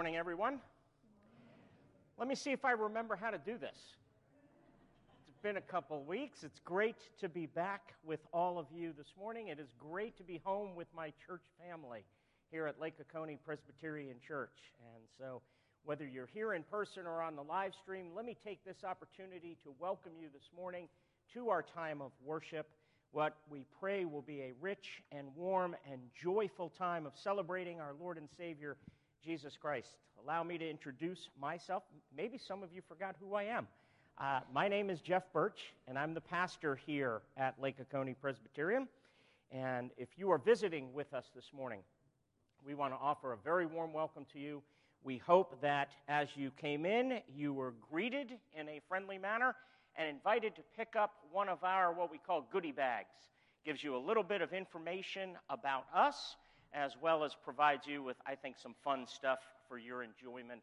Good morning, everyone. Let me see if I remember how to do this. It's been a couple weeks. It's great to be back with all of you this morning. It is great to be home with my church family here at Lake Oconee Presbyterian Church. And so, whether you're here in person or on the live stream, let me take this opportunity to welcome you this morning to our time of worship. What we pray will be a rich and warm and joyful time of celebrating our Lord and Savior, Jesus Christ. Allow me to introduce myself. Maybe some of you forgot who I am. Uh, my name is Jeff Birch, and I'm the pastor here at Lake Oconee Presbyterian. And if you are visiting with us this morning, we want to offer a very warm welcome to you. We hope that as you came in, you were greeted in a friendly manner and invited to pick up one of our what we call goodie bags. Gives you a little bit of information about us, as well as provides you with, I think, some fun stuff for your enjoyment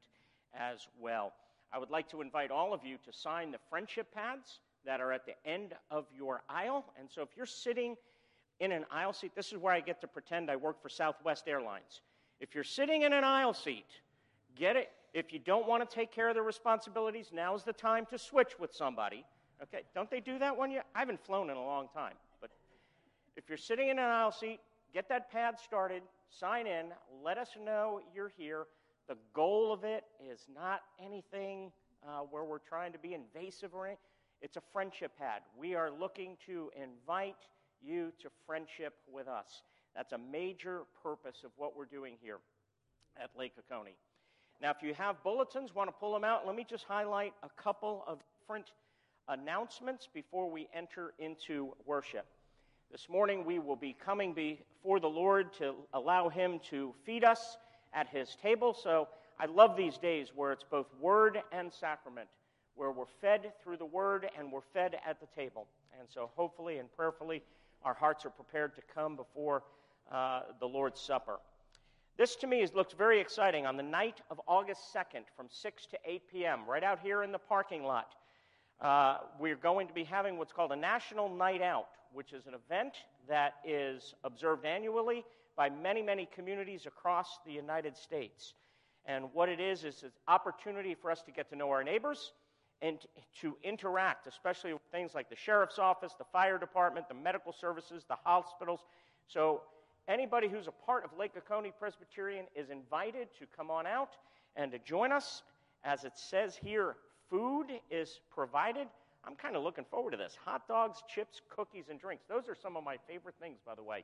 as well. I would like to invite all of you to sign the friendship pads that are at the end of your aisle. And so if you're sitting in an aisle seat, this is where I get to pretend I work for Southwest Airlines. If you're sitting in an aisle seat, get it. If you don't want to take care of the responsibilities, now's the time to switch with somebody. Okay, don't they do that when you? I haven't flown in a long time, but if you're sitting in an aisle seat, get that pad started, sign in, let us know you're here. The goal of it is not anything uh, where we're trying to be invasive or anything. It's a friendship pad. We are looking to invite you to friendship with us. That's a major purpose of what we're doing here at Lake Oconee. Now, if you have bulletins, want to pull them out, let me just highlight a couple of different announcements before we enter into worship. This morning, we will be coming before the Lord to allow Him to feed us at His table. So I love these days where it's both word and sacrament, where we're fed through the word and we're fed at the table. And so, hopefully and prayerfully, our hearts are prepared to come before uh, the Lord's Supper. This to me is, looks very exciting. On the night of August 2nd from 6 to 8 p.m., right out here in the parking lot, uh, we're going to be having what's called a National Night Out, which is an event that is observed annually by many, many communities across the United States. And what it is, is an opportunity for us to get to know our neighbors and to interact, especially with things like the sheriff's office, the fire department, the medical services, the hospitals. So, anybody who's a part of Lake Oconee Presbyterian is invited to come on out and to join us. As it says here, food is provided. I'm kind of looking forward to this. Hot dogs, chips, cookies, and drinks. Those are some of my favorite things, by the way.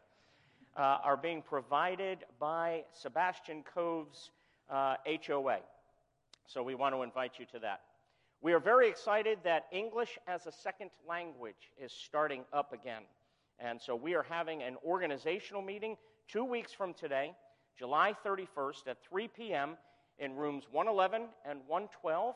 Uh, are being provided by Sebastian Cove's uh, HOA. So we want to invite you to that. We are very excited that English as a second language is starting up again. And so we are having an organizational meeting two weeks from today, July 31st at 3 p.m. in rooms 111 and 112.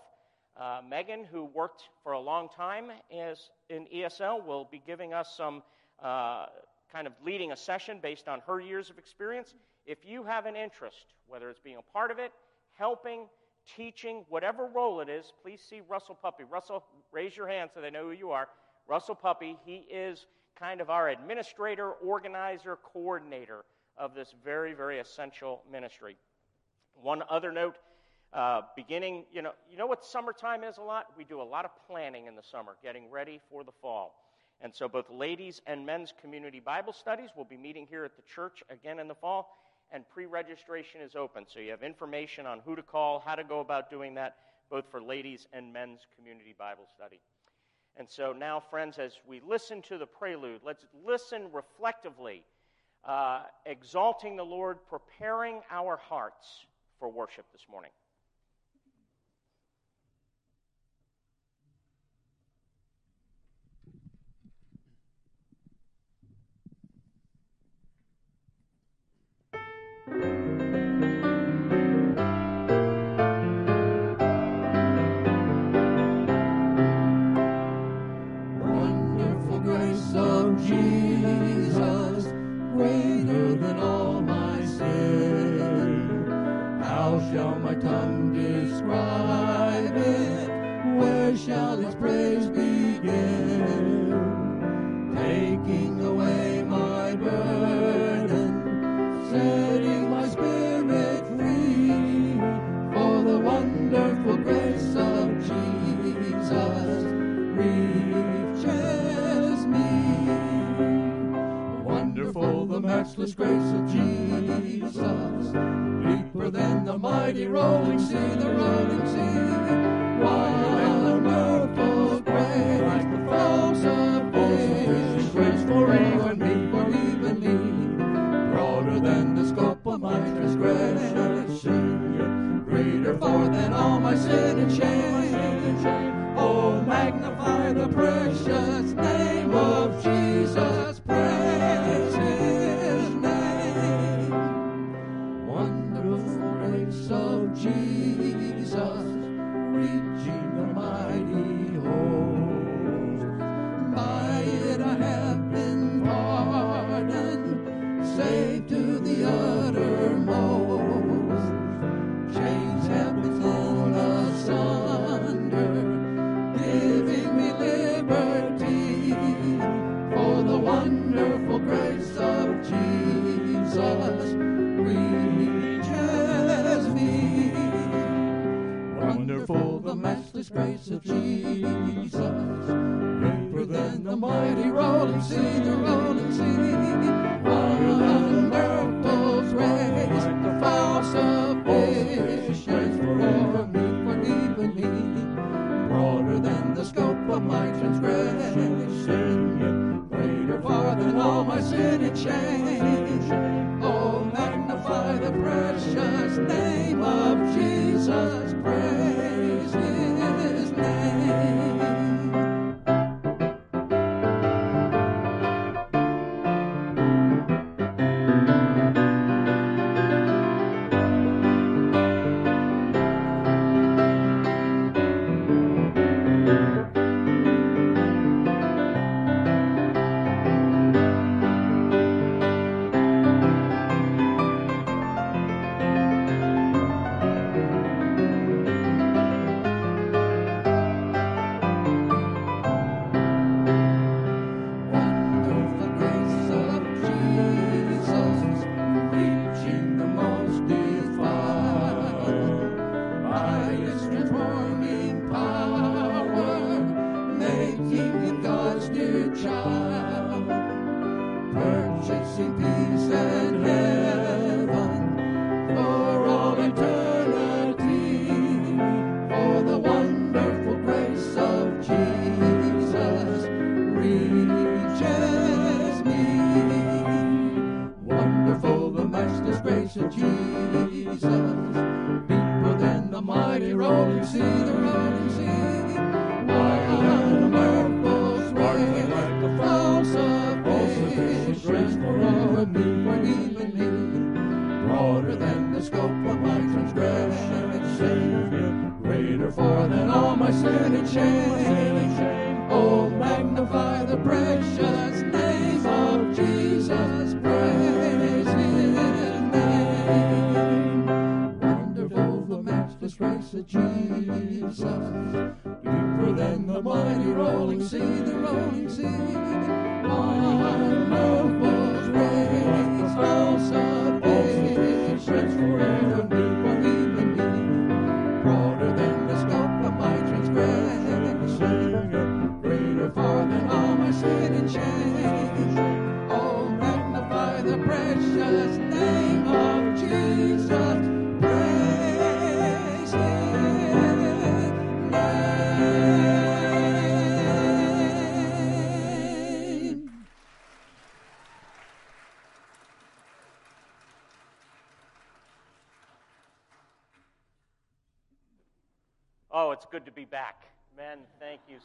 Uh, Megan, who worked for a long time as in ESL, will be giving us some uh, kind of leading a session based on her years of experience. If you have an interest, whether it's being a part of it, helping, teaching, whatever role it is, please see Russell Puppy. Russell, raise your hand so they know who you are. Russell Puppy, he is kind of our administrator, organizer, coordinator of this very, very essential ministry. One other note uh, beginning, you know, you know what summertime is a lot? We do a lot of planning in the summer, getting ready for the fall. And so both ladies and men's community Bible studies will be meeting here at the church again in the fall, and pre registration is open. So you have information on who to call, how to go about doing that, both for ladies and men's community Bible study. And so now, friends, as we listen to the prelude, let's listen reflectively, uh, exalting the Lord, preparing our hearts for worship this morning. matchless grace of Jesus. Deeper than the mighty rolling sea, the rolling sea. Wild than the merfolk gray, like the falls of fish. Grace for even me, for even me. Broader than the scope of my transgression. Greater far than all my sin and shame. Oh, magnify the precious name of Jesus. Praise the grace of Jesus, deeper than the mighty rolling sea, the rolling sea. Wonderful grace, mighty rolling sea, the rolling sea. Grace, like the falls of fish, grace for all of me, for even me, broader than the scope of my transgression, greater far than all my sin and shame. Rolling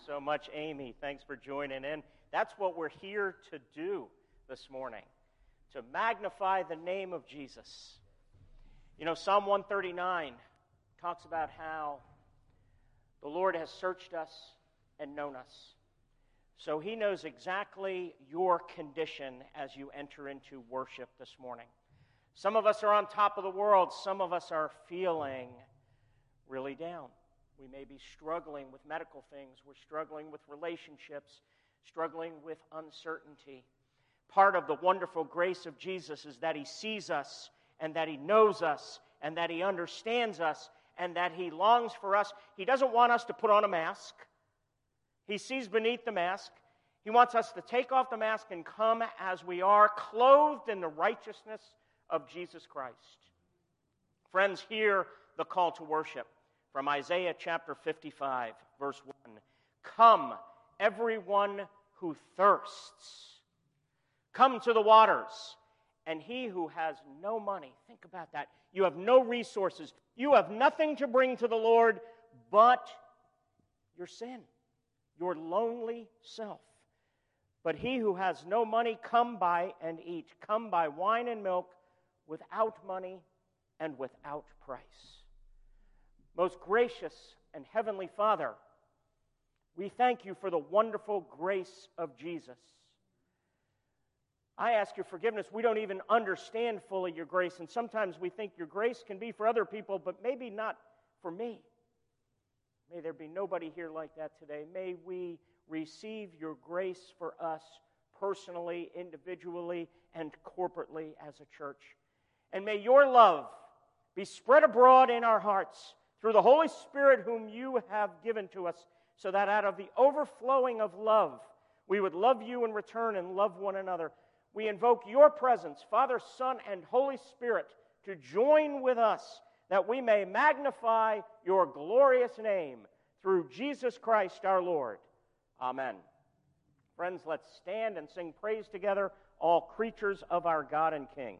so much. Amy, thanks for joining in. That's what we're here to do this morning to magnify the name of Jesus. You know, Psalm 139 talks about how the Lord has searched us and known us. So he knows exactly your condition as you enter into worship this morning. Some of us are on top of the world, some of us are feeling really down. We may be struggling with medical things, we're struggling with relationships, struggling with uncertainty. Part of the wonderful grace of Jesus is that he sees us and that he knows us and that he understands us and that he longs for us. He doesn't want us to put on a mask. He sees beneath the mask. He wants us to take off the mask and come as we are, clothed in the righteousness of Jesus Christ. Friends, hear the call to worship from Isaiah chapter 55, verse 1. Come, everyone who thirsts, come to the waters. And he who has no money, think about that. You have no resources. You have nothing to bring to the Lord but your sin, your lonely self. But he who has no money, come buy and eat. Come buy wine and milk without money and without price. Most gracious and heavenly Father, we thank you for the wonderful grace of Jesus. I ask your forgiveness. We don't even understand fully your grace, and sometimes we think your grace can be for other people, but maybe not for me. May there be nobody here like that today. May we receive your grace for us personally, individually, and corporately as a church. And may your love be spread abroad in our hearts through the Holy Spirit, whom you have given to us, so that out of the overflowing of love, we would love you in return and love one another. We invoke your presence, Father, Son, and Holy Spirit, to join with us that we may magnify your glorious name through Jesus Christ our Lord. Amen. Friends, let's stand and sing praise together, all creatures of our God and King.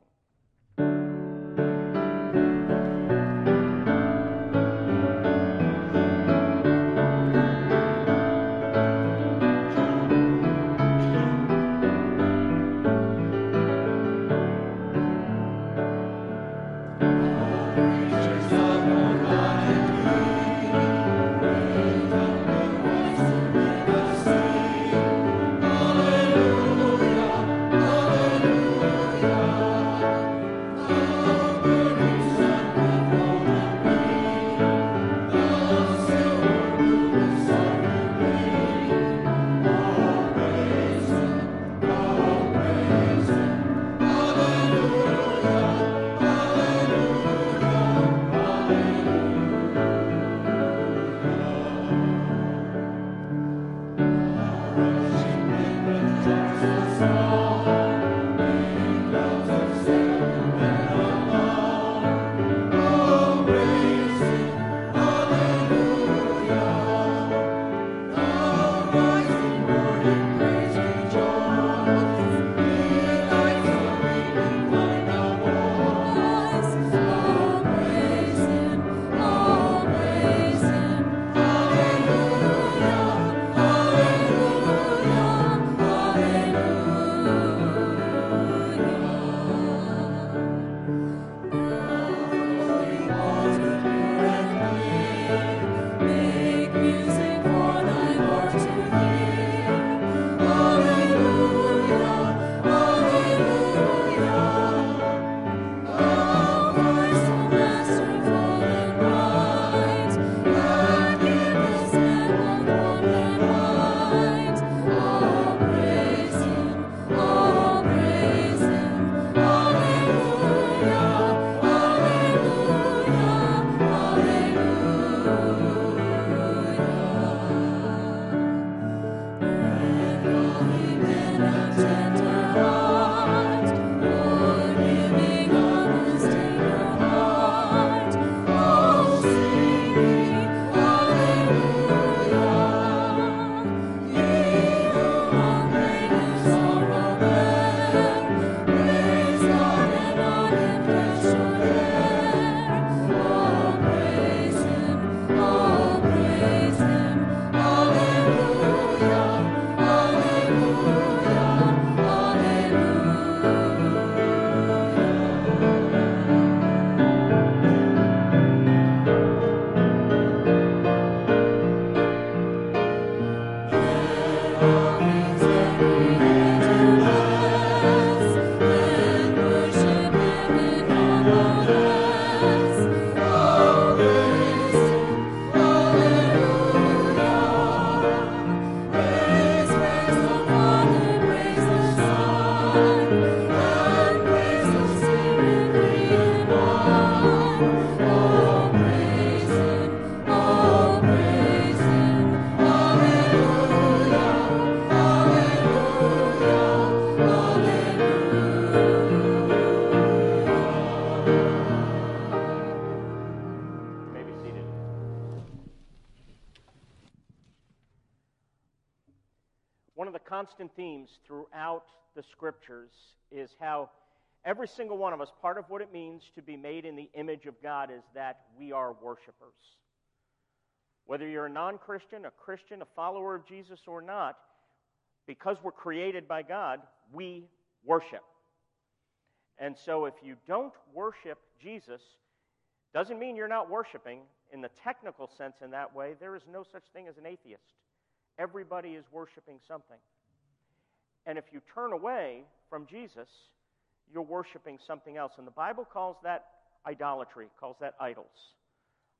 Constant themes throughout the scriptures is how every single one of us, part of what it means to be made in the image of God is that we are worshipers. Whether you're a non Christian, a Christian, a follower of Jesus, or not, because we're created by God, we worship. And so if you don't worship Jesus, doesn't mean you're not worshiping in the technical sense in that way. There is no such thing as an atheist. Everybody is worshiping something. And if you turn away from Jesus, you're worshiping something else. And the Bible calls that idolatry, calls that idols.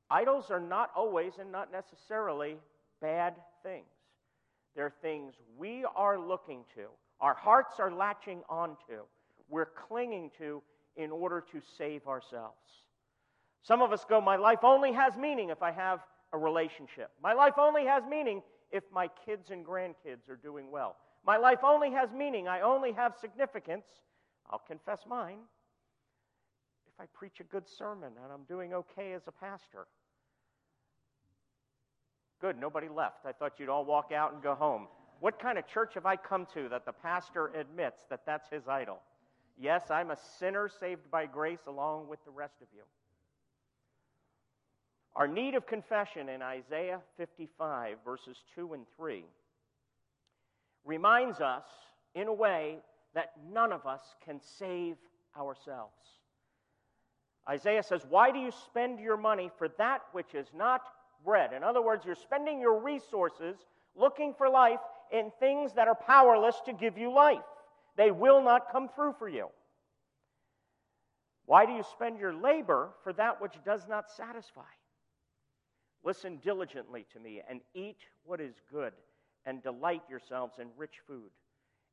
Idols are not always and not necessarily bad things. They're things we are looking to, our hearts are latching onto, we're clinging to in order to save ourselves. Some of us go, My life only has meaning if I have a relationship. My life only has meaning if my kids and grandkids are doing well. My life only has meaning. I only have significance. I'll confess mine. If I preach a good sermon and I'm doing okay as a pastor. Good, nobody left. I thought you'd all walk out and go home. What kind of church have I come to that the pastor admits that that's his idol? Yes, I'm a sinner saved by grace along with the rest of you. Our need of confession in Isaiah 55, verses 2 and 3, reminds us, in a way, that none of us can save ourselves. Isaiah says, Why do you spend your money for that which is not bread? In other words, you're spending your resources looking for life in things that are powerless to give you life. They will not come through for you. Why do you spend your labor for that which does not satisfy? Listen diligently to me and eat what is good, and delight yourselves in rich food.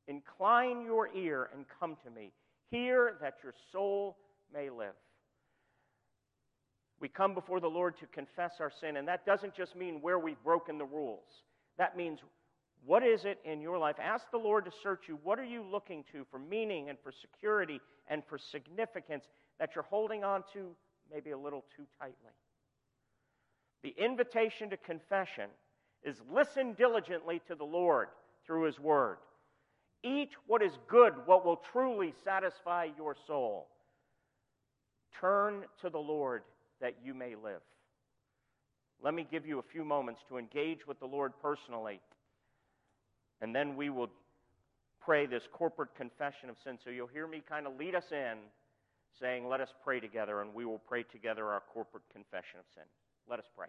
Incline your ear and come to me. Hear that your soul may live. We come before the Lord to confess our sin, and that doesn't just mean where we've broken the rules. That means what is it in your life? Ask the Lord to search you. What are you looking to for meaning and for security and for significance that you're holding on to maybe a little too tightly? The invitation to confession is listen diligently to the Lord through His Word. Eat what is good, what will truly satisfy your soul. Turn to the Lord that you may live. Let me give you a few moments to engage with the Lord personally, and then we will pray this corporate confession of sin. So you'll hear me kind of lead us in, saying, Let us pray together, and we will pray together our corporate confession of sin. Let us pray.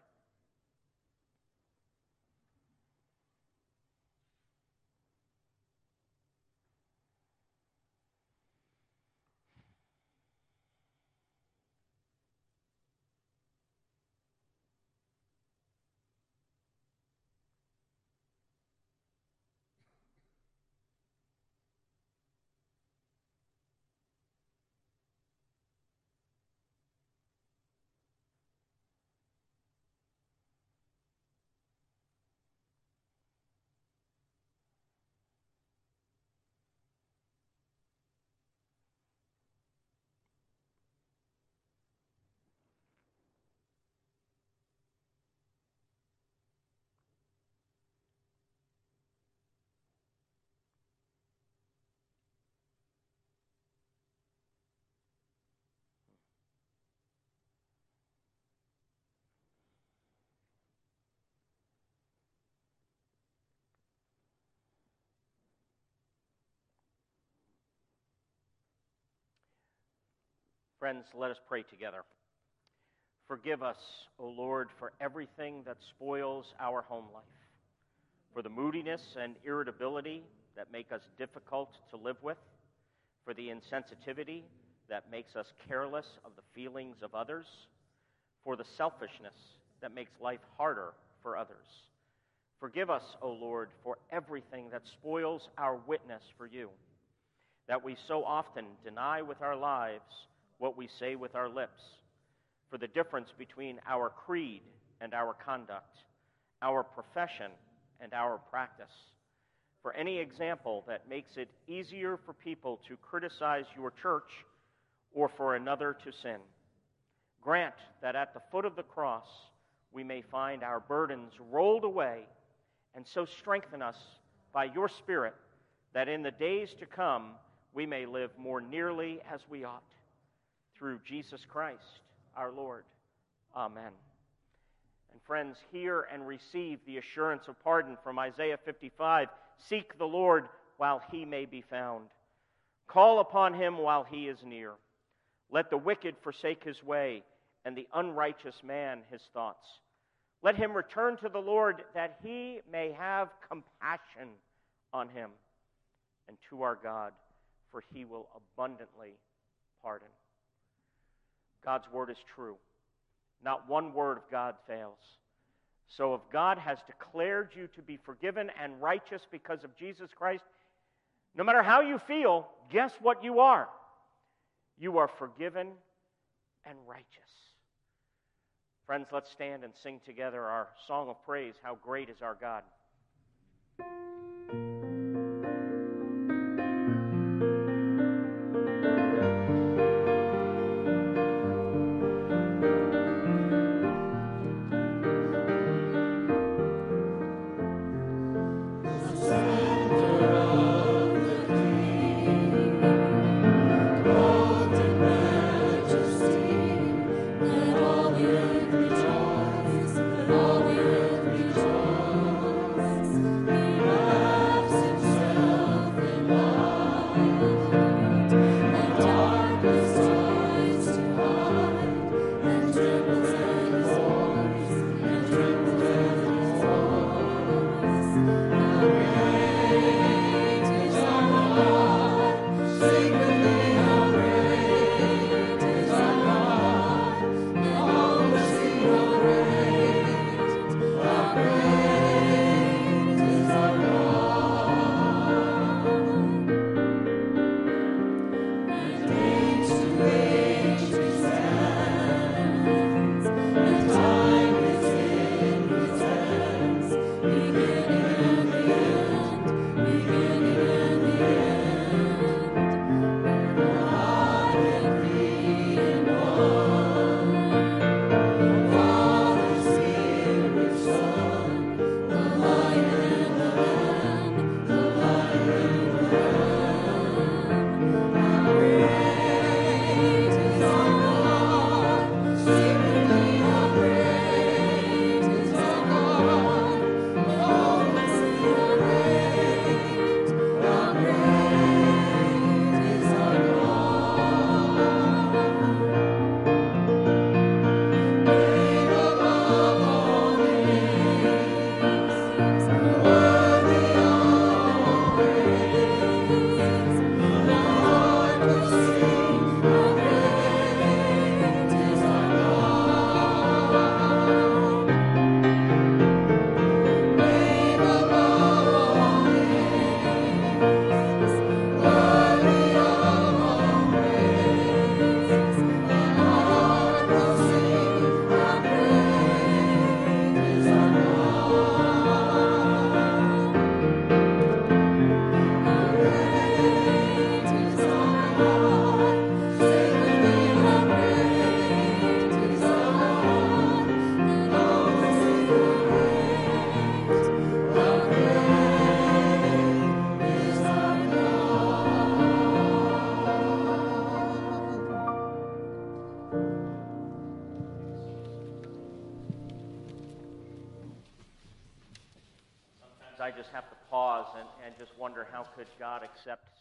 Friends, let us pray together. Forgive us, O Lord, for everything that spoils our home life, for the moodiness and irritability that make us difficult to live with, for the insensitivity that makes us careless of the feelings of others, for the selfishness that makes life harder for others. Forgive us, O Lord, for everything that spoils our witness for you, that we so often deny with our lives what we say with our lips, for the difference between our creed and our conduct, our profession and our practice, for any example that makes it easier for people to criticize your church or for another to sin. Grant that at the foot of the cross we may find our burdens rolled away, and so strengthen us by your Spirit that in the days to come we may live more nearly as we ought. Through Jesus Christ our Lord. Amen. And friends, hear and receive the assurance of pardon from Isaiah 55 Seek the Lord while he may be found, call upon him while he is near. Let the wicked forsake his way, and the unrighteous man his thoughts. Let him return to the Lord that he may have compassion on him, and to our God, for he will abundantly pardon. God's word is true. Not one word of God fails. So if God has declared you to be forgiven and righteous because of Jesus Christ, no matter how you feel, guess what you are? You are forgiven and righteous. Friends, let's stand and sing together our song of praise How Great is Our God.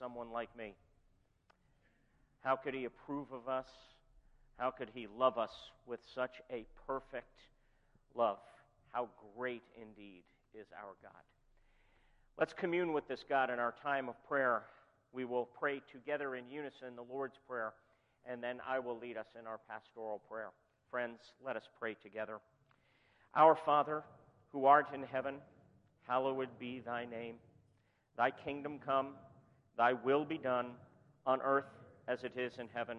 Someone like me? How could he approve of us? How could he love us with such a perfect love? How great indeed is our God. Let's commune with this God in our time of prayer. We will pray together in unison the Lord's Prayer, and then I will lead us in our pastoral prayer. Friends, let us pray together. Our Father, who art in heaven, hallowed be thy name. Thy kingdom come. Thy will be done on earth as it is in heaven.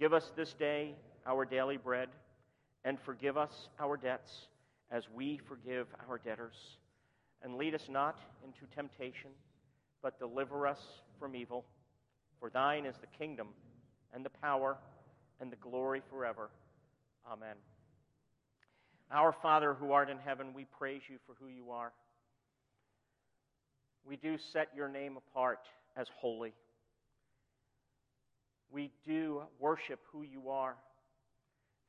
Give us this day our daily bread, and forgive us our debts as we forgive our debtors. And lead us not into temptation, but deliver us from evil. For thine is the kingdom, and the power, and the glory forever. Amen. Our Father who art in heaven, we praise you for who you are. We do set your name apart as holy. We do worship who you are.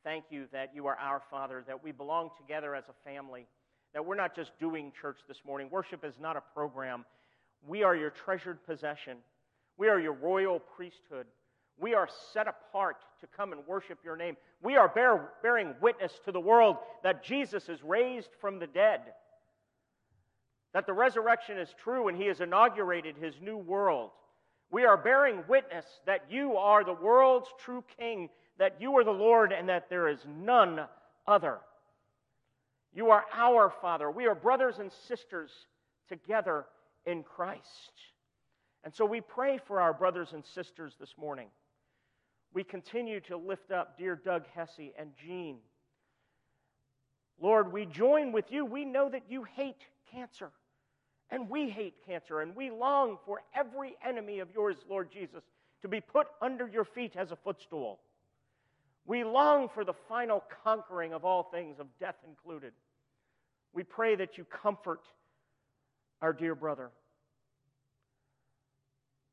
Thank you that you are our Father, that we belong together as a family, that we're not just doing church this morning. Worship is not a program. We are your treasured possession. We are your royal priesthood. We are set apart to come and worship your name. We are bear, bearing witness to the world that Jesus is raised from the dead, that the resurrection is true and he has inaugurated his new world. We are bearing witness that you are the world's true king, that you are the Lord, and that there is none other. You are our Father. We are brothers and sisters together in Christ. And so we pray for our brothers and sisters this morning. We continue to lift up dear Doug Hesse and Jean. Lord, we join with you. We know that you hate cancer. And we hate cancer, and we long for every enemy of yours, Lord Jesus, to be put under your feet as a footstool. We long for the final conquering of all things, of death included. We pray that you comfort our dear brother.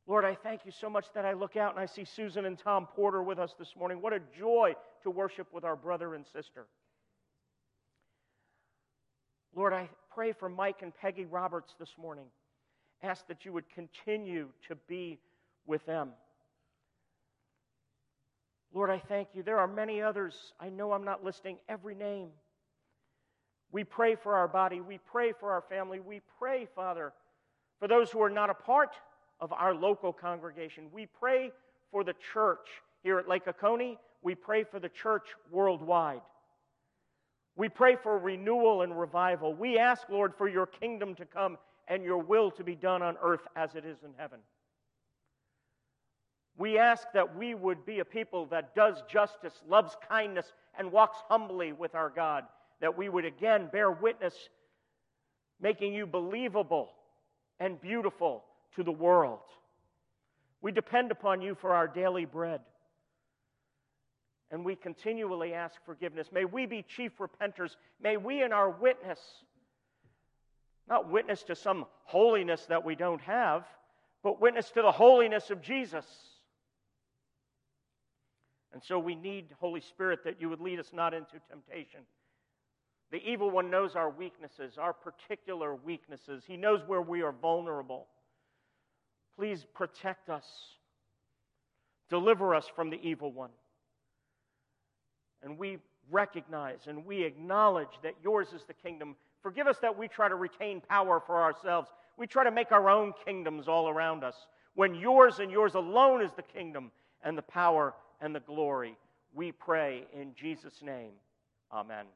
Lord, I thank you so much that I look out and I see Susan and Tom Porter with us this morning. What a joy to worship with our brother and sister. Lord, I pray for Mike and Peggy Roberts this morning. Ask that you would continue to be with them. Lord, I thank you. There are many others. I know I'm not listing every name. We pray for our body. We pray for our family. We pray, Father, for those who are not a part of our local congregation. We pray for the church here at Lake Oconee. We pray for the church worldwide. We pray for renewal and revival. We ask, Lord, for your kingdom to come and your will to be done on earth as it is in heaven. We ask that we would be a people that does justice, loves kindness, and walks humbly with our God. That we would again bear witness, making you believable and beautiful to the world. We depend upon you for our daily bread and we continually ask forgiveness. May we be chief repenters. May we in our witness not witness to some holiness that we don't have, but witness to the holiness of Jesus. And so we need, Holy Spirit, that you would lead us not into temptation. The evil one knows our weaknesses, our particular weaknesses. He knows where we are vulnerable. Please protect us, deliver us from the evil one and we recognize and we acknowledge that yours is the kingdom. Forgive us that we try to retain power for ourselves. We try to make our own kingdoms all around us. When yours and yours alone is the kingdom and the power and the glory, we pray in Jesus' name. Amen.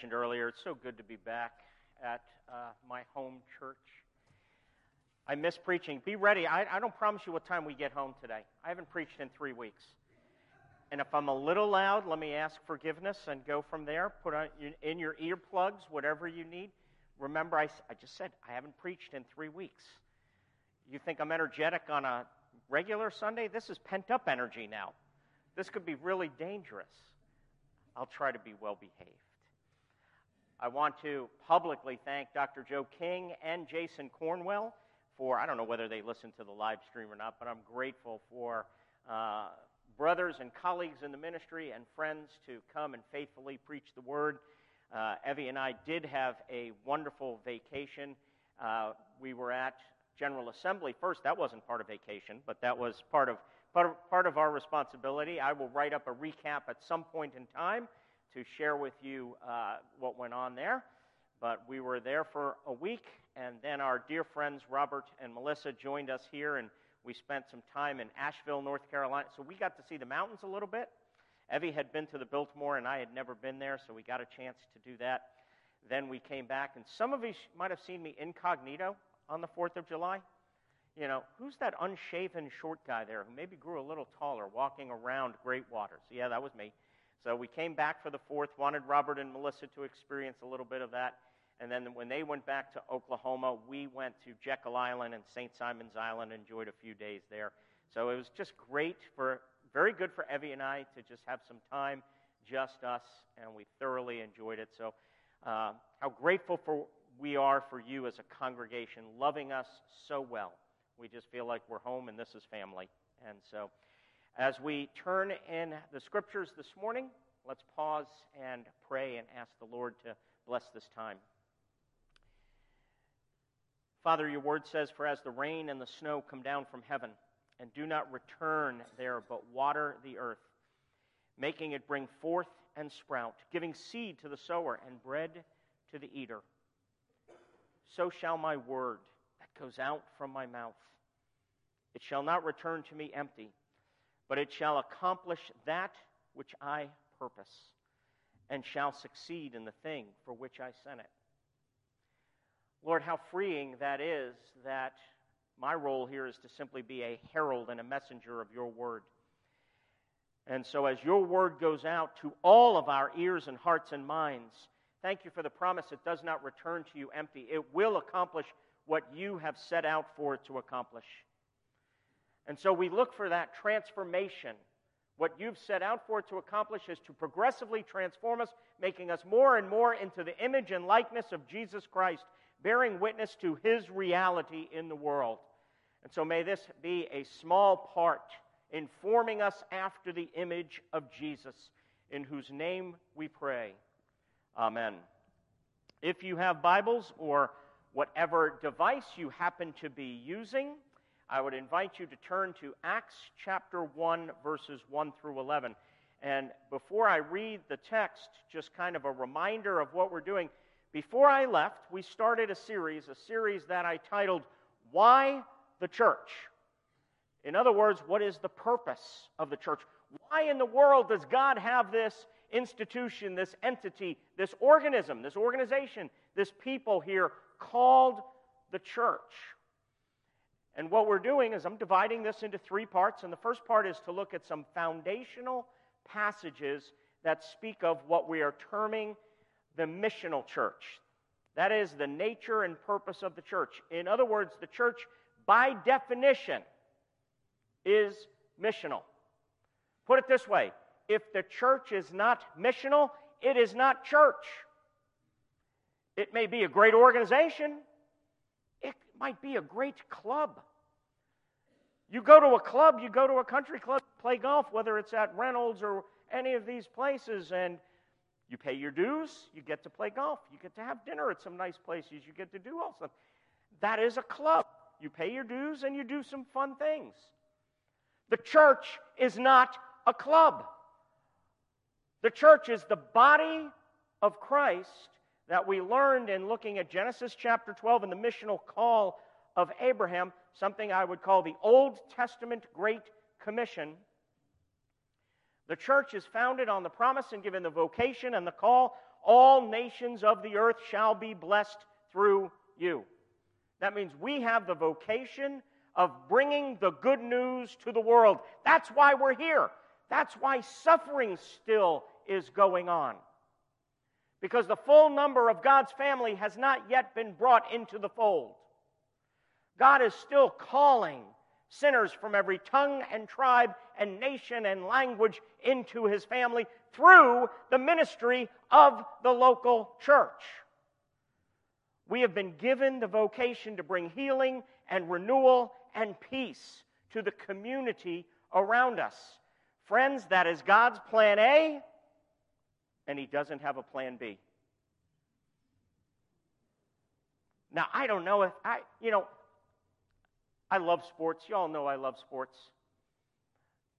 Mentioned earlier, it's so good to be back at uh, my home church. I miss preaching. Be ready. I, I don't promise you what time we get home today. I haven't preached in three weeks. And if I'm a little loud, let me ask forgiveness and go from there. Put on in your earplugs whatever you need. Remember, I, I just said I haven't preached in three weeks. You think I'm energetic on a regular Sunday? This is pent up energy now. This could be really dangerous. I'll try to be well behaved. I want to publicly thank Dr. Joe King and Jason Cornwell for, I don't know whether they listen to the live stream or not, but I'm grateful for uh, brothers and colleagues in the ministry and friends to come and faithfully preach the word. Uh, Evie and I did have a wonderful vacation. Uh, we were at General Assembly first. That wasn't part of vacation, but that was part of part of, part of our responsibility. I will write up a recap at some point in time to share with you uh, what went on there. But we were there for a week, and then our dear friends Robert and Melissa joined us here, and we spent some time in Asheville, North Carolina. So we got to see the mountains a little bit. Evie had been to the Biltmore, and I had never been there, so we got a chance to do that. Then we came back, and some of you might have seen me incognito on the 4th of July. You know, who's that unshaven short guy there who maybe grew a little taller walking around Great Waters? Yeah, that was me. So we came back for the 4th, wanted Robert and Melissa to experience a little bit of that. And then when they went back to Oklahoma, we went to Jekyll Island and St. Simon's Island, and enjoyed a few days there. So it was just great for, very good for Evie and I to just have some time, just us, and we thoroughly enjoyed it. So uh, how grateful for we are for you as a congregation, loving us so well. We just feel like we're home and this is family. And so, as we turn in the scriptures this morning, let's pause and pray and ask the Lord to bless this time. Father, your word says, For as the rain and the snow come down from heaven, and do not return there, but water the earth, making it bring forth and sprout, giving seed to the sower and bread to the eater so shall my word that goes out from my mouth. It shall not return to me empty, but it shall accomplish that which I purpose, and shall succeed in the thing for which I sent it. Lord, how freeing that is that my role here is to simply be a herald and a messenger of your word. And so, as your word goes out to all of our ears and hearts and minds, Thank you for the promise it does not return to you empty. It will accomplish what you have set out for it to accomplish. And so we look for that transformation. What you've set out for to accomplish is to progressively transform us, making us more and more into the image and likeness of Jesus Christ, bearing witness to his reality in the world. And so may this be a small part in forming us after the image of Jesus, in whose name we pray. Amen. If you have Bibles or whatever device you happen to be using, I would invite you to turn to Acts chapter 1, verses 1 through 11. And before I read the text, just kind of a reminder of what we're doing. Before I left, we started a series, a series that I titled, Why the Church? In other words, what is the purpose of the church? Why in the world does God have this institution, this entity, this organism, this organization, this people here called the church. And what we're doing is I'm dividing this into three parts. And the first part is to look at some foundational passages that speak of what we are terming the missional church. That is the nature and purpose of the church. In other words, the church, by definition, is missional. Put it this way if the church is not missional, it is not church. It may be a great organization, might be a great club. You go to a club, you go to a country club, play golf, whether it's at Reynolds or any of these places, and you pay your dues, you get to play golf, you get to have dinner at some nice places, you get to do all stuff. That is a club. You pay your dues and you do some fun things. The church is not a club. The church is the body of Christ that we learned in looking at Genesis chapter 12 and the missional call of Abraham, something I would call the Old Testament Great Commission. The church is founded on the promise and given the vocation and the call all nations of the earth shall be blessed through you. That means we have the vocation of bringing the good news to the world. That's why we're here. That's why suffering still is going on. Because the full number of God's family has not yet been brought into the fold. God is still calling sinners from every tongue and tribe and nation and language into his family through the ministry of the local church. We have been given the vocation to bring healing and renewal and peace to the community around us. Friends, that is God's plan A, and He doesn't have a plan B. Now, I don't know if I, you know, I love sports. You all know I love sports.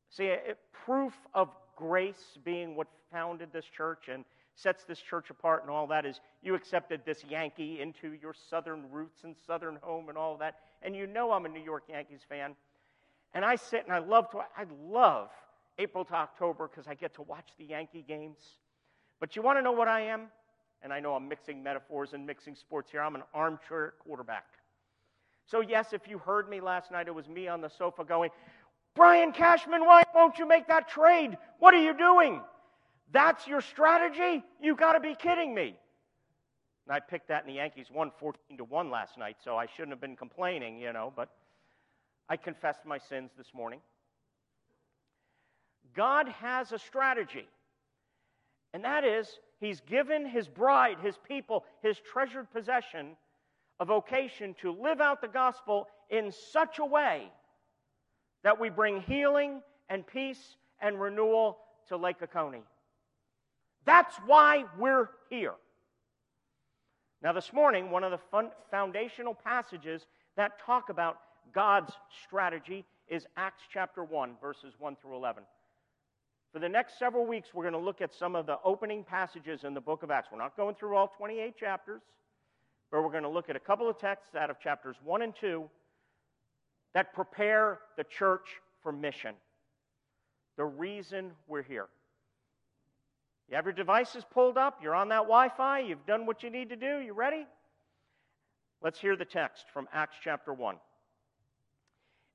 See, it, proof of grace being what founded this church and sets this church apart and all that is you accepted this Yankee into your southern roots and southern home and all that. And you know I'm a New York Yankees fan. And I sit and I love to I love April to October because I get to watch the Yankee games. But you want to know what I am? And I know I'm mixing metaphors and mixing sports here. I'm an armchair quarterback. So, yes, if you heard me last night, it was me on the sofa going, Brian Cashman, why won't you make that trade? What are you doing? That's your strategy? You got to be kidding me. And I picked that, and the Yankees won 14 to 1 last night, so I shouldn't have been complaining, you know, but I confessed my sins this morning. God has a strategy, and that is He's given His bride, His people, His treasured possession, a vocation to live out the gospel in such a way that we bring healing and peace and renewal to Lake Oconee. That's why we're here. Now, this morning, one of the foundational passages that talk about God's strategy is Acts chapter 1, verses 1 through 11. For the next several weeks, we're going to look at some of the opening passages in the book of Acts. We're not going through all 28 chapters, but we're going to look at a couple of texts out of chapters 1 and 2 that prepare the church for mission. The reason we're here. You have your devices pulled up, you're on that Wi Fi, you've done what you need to do, you ready? Let's hear the text from Acts chapter 1.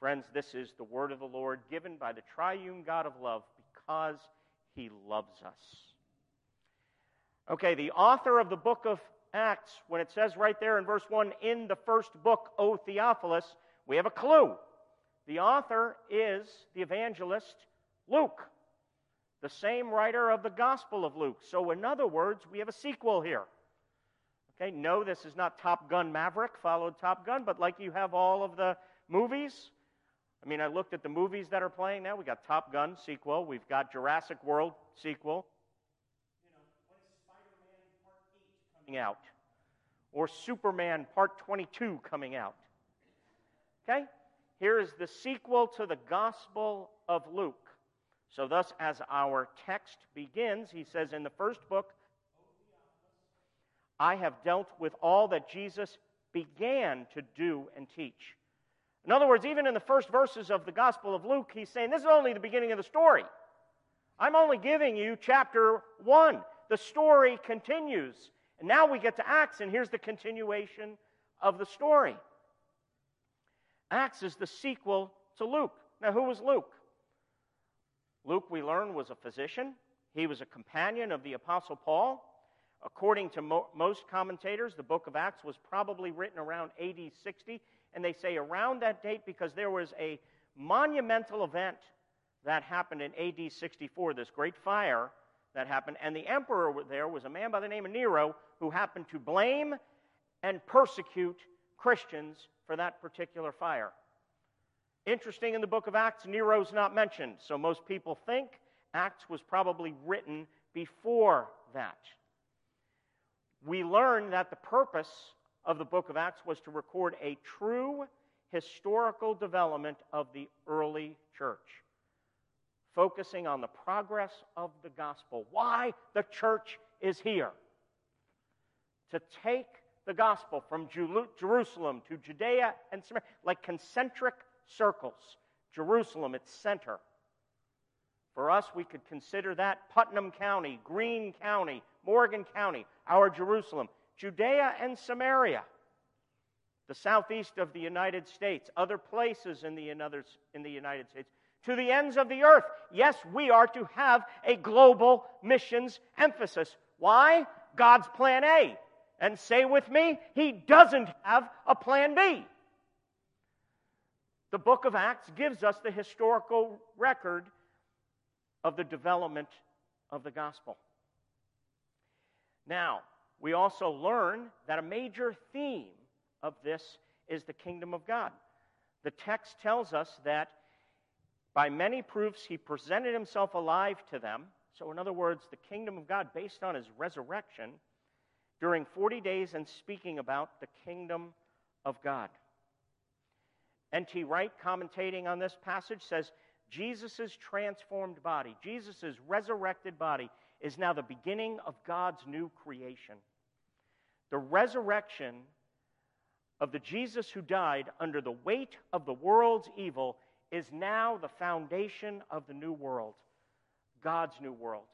Friends, this is the word of the Lord given by the triune God of love because he loves us. Okay, the author of the book of Acts, when it says right there in verse 1, in the first book, O Theophilus, we have a clue. The author is the evangelist Luke the same writer of the Gospel of Luke. So, in other words, we have a sequel here. Okay, no, this is not Top Gun Maverick, followed Top Gun, but like you have all of the movies. I mean, I looked at the movies that are playing now. We got Top Gun sequel, we've got Jurassic World sequel. You know, Spider-Man Part 8 coming out? Or Superman Part 22 coming out? Okay? Here is the sequel to the Gospel of Luke. So, thus, as our text begins, he says in the first book, I have dealt with all that Jesus began to do and teach. In other words, even in the first verses of the Gospel of Luke, he's saying this is only the beginning of the story. I'm only giving you chapter 1. The story continues. And now we get to Acts, and here's the continuation of the story. Acts is the sequel to Luke. Now, who was Luke? Luke, we learn, was a physician. He was a companion of the Apostle Paul. According to mo- most commentators, the book of Acts was probably written around AD 60, and they say around that date because there was a monumental event that happened in AD 64, this great fire that happened, and the emperor there was a man by the name of Nero who happened to blame and persecute Christians for that particular fire. Interesting, in the book of Acts, Nero's not mentioned, so most people think Acts was probably written before that. We learn that the purpose of the book of Acts was to record a true historical development of the early church, focusing on the progress of the gospel. Why the church is here. To take the gospel from Jerusalem to Judea and Samaria, like concentric circles. Jerusalem, its center. For us, we could consider that Putnam County, Greene County, Morgan County, our Jerusalem, Judea and Samaria, the southeast of the United States, other places in the, in the United States, to the ends of the earth. Yes, we are to have a global missions emphasis. Why? God's plan A. And say with me, He doesn't have a plan B. The book of Acts gives us the historical record of the development of the gospel. Now, we also learn that a major theme of this is the kingdom of God. The text tells us that by many proofs he presented himself alive to them. So, in other words, the kingdom of God based on his resurrection during 40 days and speaking about the kingdom of God. N.T. Wright, commentating on this passage, says Jesus' transformed body, Jesus' resurrected body, is now the beginning of God's new creation. The resurrection of the Jesus who died under the weight of the world's evil is now the foundation of the new world, God's new world.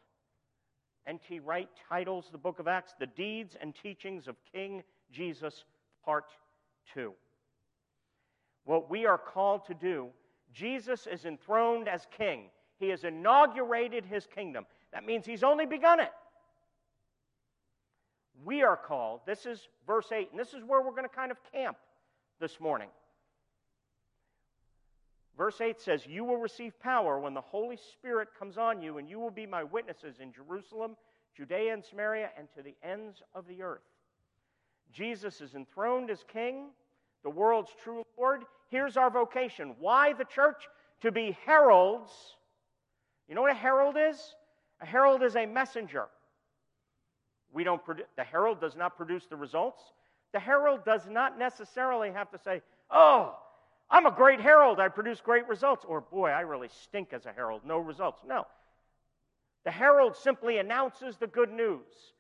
N.T. Wright titles the book of Acts The Deeds and Teachings of King Jesus, Part 2. What we are called to do, Jesus is enthroned as king. He has inaugurated his kingdom. That means he's only begun it. We are called, this is verse 8, and this is where we're going to kind of camp this morning. Verse 8 says, You will receive power when the Holy Spirit comes on you, and you will be my witnesses in Jerusalem, Judea, and Samaria, and to the ends of the earth. Jesus is enthroned as king, the world's true Lord. Here's our vocation. Why the church? To be heralds. You know what a herald is? A herald is a messenger. We don't produ- the herald does not produce the results. The herald does not necessarily have to say, "Oh, I'm a great herald. I produce great results." Or, "Boy, I really stink as a herald. No results." No. The herald simply announces the good news.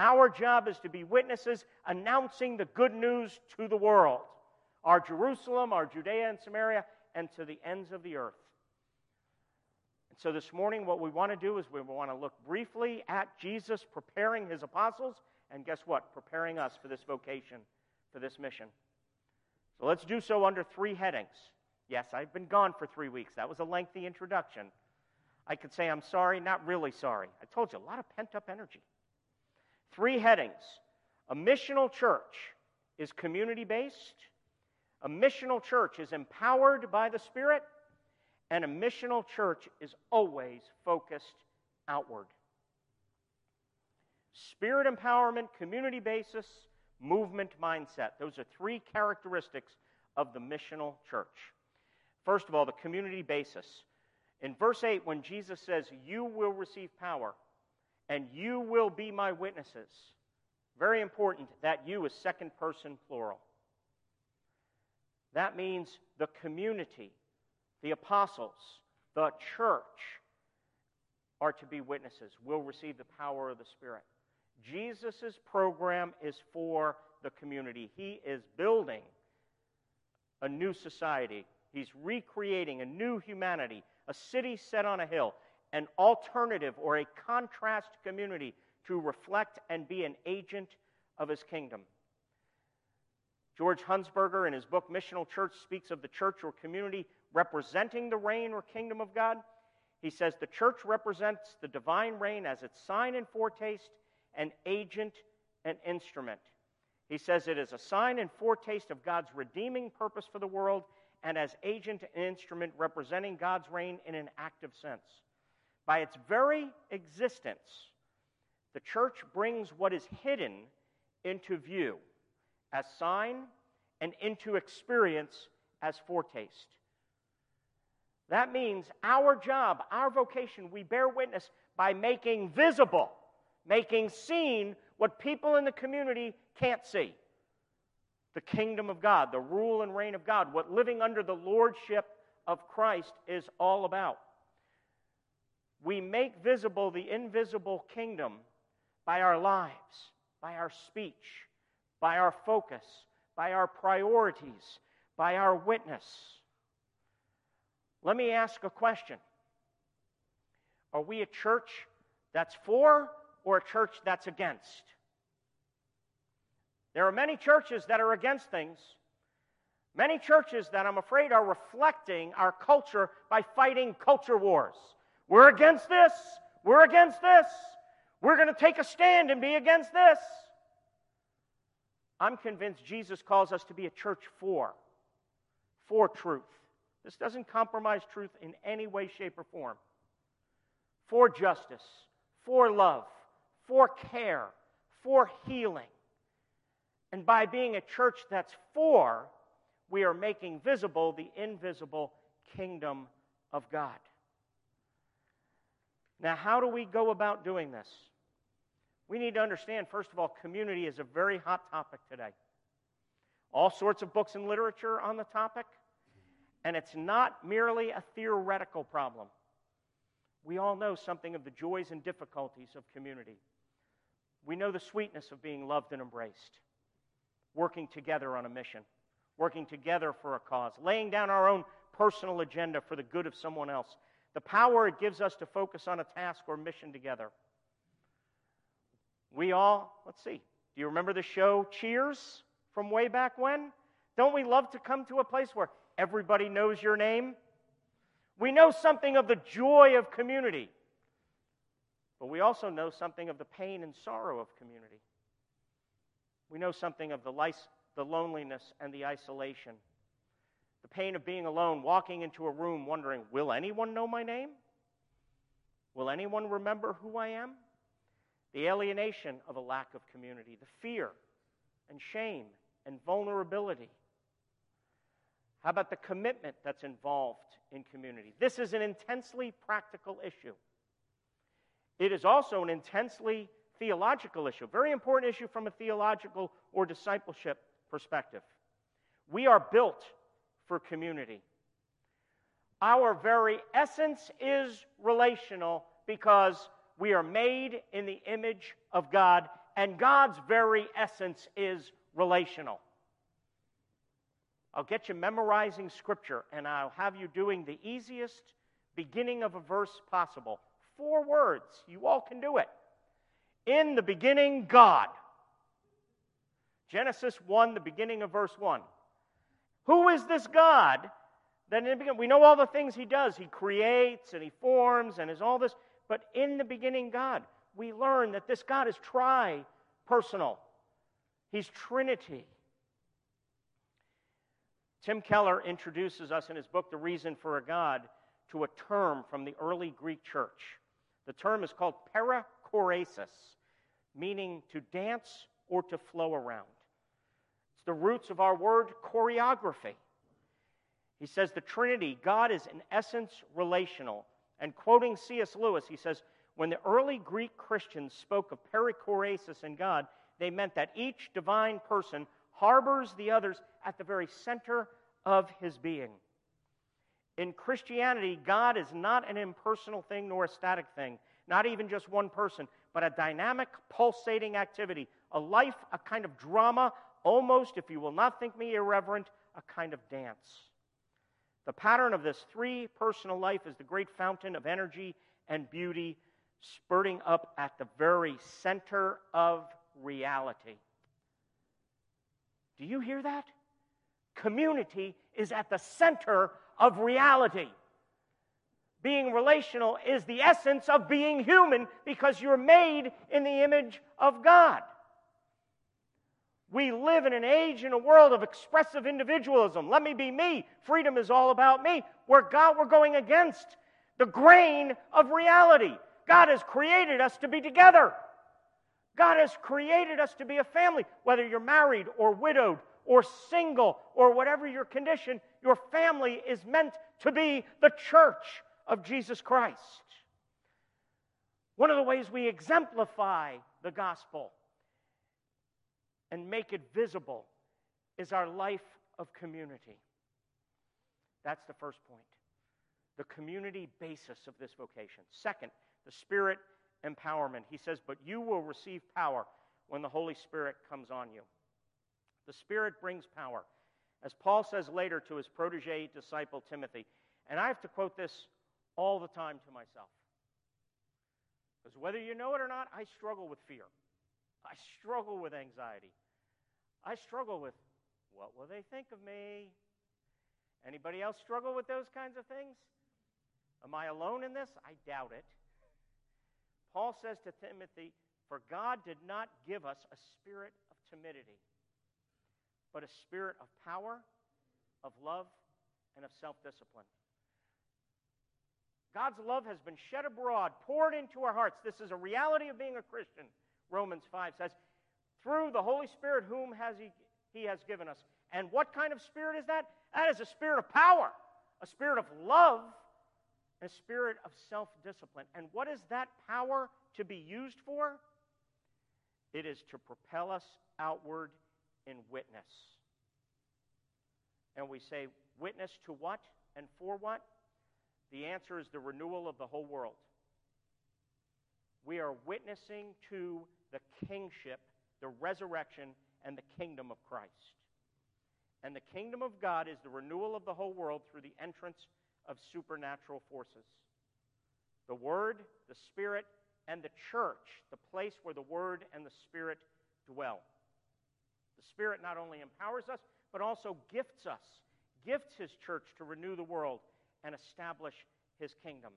Our job is to be witnesses announcing the good news to the world. Our Jerusalem, our Judea and Samaria, and to the ends of the earth. So, this morning, what we want to do is we want to look briefly at Jesus preparing his apostles, and guess what? Preparing us for this vocation, for this mission. So, let's do so under three headings. Yes, I've been gone for three weeks. That was a lengthy introduction. I could say I'm sorry, not really sorry. I told you, a lot of pent up energy. Three headings. A missional church is community based, a missional church is empowered by the Spirit and a missional church is always focused outward. Spirit empowerment, community basis, movement mindset. Those are three characteristics of the missional church. First of all, the community basis. In verse 8, when Jesus says, You will receive power and you will be my witnesses, very important that you is second person plural. That means the community the apostles, the church are to be witnesses, will receive the power of the Spirit. Jesus' program is for the community. He is building a new society, he's recreating a new humanity, a city set on a hill, an alternative or a contrast community to reflect and be an agent of his kingdom. George Hunsberger, in his book Missional Church, speaks of the church or community representing the reign or kingdom of God. He says the church represents the divine reign as its sign and foretaste, an agent and instrument. He says it is a sign and foretaste of God's redeeming purpose for the world and as agent and instrument representing God's reign in an active sense. By its very existence, the church brings what is hidden into view as sign and into experience as foretaste. That means our job, our vocation, we bear witness by making visible, making seen what people in the community can't see. The kingdom of God, the rule and reign of God, what living under the lordship of Christ is all about. We make visible the invisible kingdom by our lives, by our speech, by our focus, by our priorities, by our witness. Let me ask a question Are we a church that's for or a church that's against? There are many churches that are against things. Many churches that I'm afraid are reflecting our culture by fighting culture wars. We're against this. We're against this. We're going to take a stand and be against this. I'm convinced Jesus calls us to be a church for, for truth. This doesn't compromise truth in any way, shape, or form. For justice, for love, for care, for healing. And by being a church that's for, we are making visible the invisible kingdom of God. Now, how do we go about doing this? We need to understand, first of all, community is a very hot topic today. All sorts of books and literature on the topic, and it's not merely a theoretical problem. We all know something of the joys and difficulties of community. We know the sweetness of being loved and embraced, working together on a mission, working together for a cause, laying down our own personal agenda for the good of someone else, the power it gives us to focus on a task or mission together. We all, let's see, do you remember the show Cheers from way back when? Don't we love to come to a place where everybody knows your name? We know something of the joy of community, but we also know something of the pain and sorrow of community. We know something of the, lice, the loneliness and the isolation, the pain of being alone, walking into a room wondering, will anyone know my name? Will anyone remember who I am? the alienation of a lack of community, the fear and shame and vulnerability. How about the commitment that's involved in community? This is an intensely practical issue. It is also an intensely theological issue, very important issue from a theological or discipleship perspective. We are built for community. Our very essence is relational because we are made in the image of God, and God's very essence is relational. I'll get you memorizing scripture, and I'll have you doing the easiest beginning of a verse possible. Four words. You all can do it. In the beginning, God. Genesis 1, the beginning of verse 1. Who is this God? Then we know all the things he does. He creates and he forms and is all this. But in the beginning, God, we learn that this God is tri personal, He's Trinity. Tim Keller introduces us in his book, The Reason for a God, to a term from the early Greek church. The term is called perichoresis, meaning to dance or to flow around. It's the roots of our word choreography. He says the Trinity, God is in essence relational, and quoting C.S. Lewis, he says, when the early Greek Christians spoke of perichoresis in God, they meant that each divine person harbors the others at the very center of his being. In Christianity, God is not an impersonal thing nor a static thing. not even just one person, but a dynamic, pulsating activity, a life, a kind of drama, almost, if you will not think me irreverent, a kind of dance. The pattern of this three personal life is the great fountain of energy and beauty, spurting up at the very center of reality. Do you hear that? Community is at the center of reality. Being relational is the essence of being human because you're made in the image of God. We live in an age in a world of expressive individualism. Let me be me. Freedom is all about me. Where God, we're going against the grain of reality. God has created us to be together. God has created us to be a family. Whether you're married or widowed or single or whatever your condition, your family is meant to be the church of Jesus Christ. One of the ways we exemplify the gospel and make it visible is our life of community. That's the first point. The community basis of this vocation. Second, the Spirit empowerment. He says, But you will receive power when the Holy Spirit comes on you. The Spirit brings power. As Paul says later to his protege disciple Timothy, and I have to quote this all the time to myself. Because whether you know it or not, I struggle with fear. I struggle with anxiety. I struggle with what will they think of me? Anybody else struggle with those kinds of things? Am I alone in this? I doubt it. Paul says to Timothy, For God did not give us a spirit of timidity, but a spirit of power, of love, and of self discipline. God's love has been shed abroad, poured into our hearts. This is a reality of being a Christian. Romans 5 says, through the Holy Spirit, whom has he, he has given us. And what kind of spirit is that? That is a spirit of power, a spirit of love, a spirit of self discipline. And what is that power to be used for? It is to propel us outward in witness. And we say, witness to what and for what? The answer is the renewal of the whole world. We are witnessing to the kingship the resurrection, and the kingdom of Christ. And the kingdom of God is the renewal of the whole world through the entrance of supernatural forces. The Word, the Spirit, and the church, the place where the Word and the Spirit dwell. The Spirit not only empowers us, but also gifts us, gifts His church to renew the world and establish His kingdom.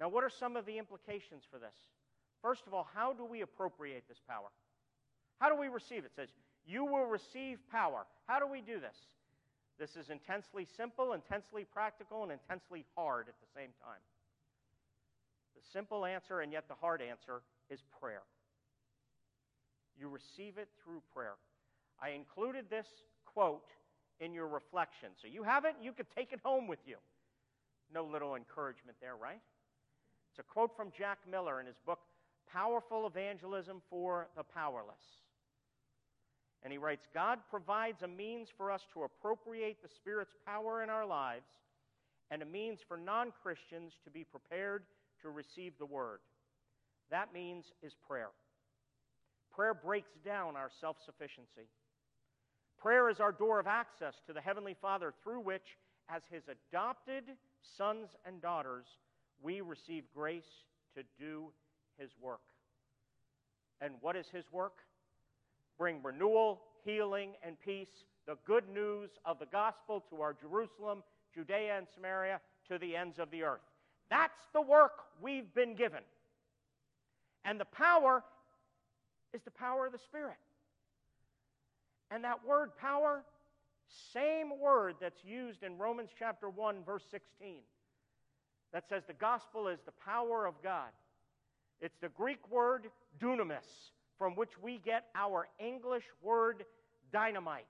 Now, what are some of the implications for this? First of all, how do we appropriate this power? How do we receive it? It says, You will receive power. How do we do this? This is intensely simple, intensely practical, and intensely hard at the same time. The simple answer and yet the hard answer is prayer. You receive it through prayer. I included this quote in your reflection. So you have it, you could take it home with you. No little encouragement there, right? It's a quote from Jack Miller in his book, powerful evangelism for the powerless. And he writes God provides a means for us to appropriate the Spirit's power in our lives and a means for non Christians to be prepared to receive the Word. That means is prayer. Prayer breaks down our self sufficiency. Prayer is our door of access to the Heavenly Father through which, as His adopted sons and daughters, we receive grace to do his work. And what is his work? Bring renewal, healing, and peace, the good news of the gospel to our Jerusalem, Judea, and Samaria, to the ends of the earth. That's the work we've been given. And the power is the power of the Spirit. And that word power, same word that's used in Romans chapter 1, verse 16, that says the gospel is the power of God it's the Greek word dunamis, from which we get our English word dynamite.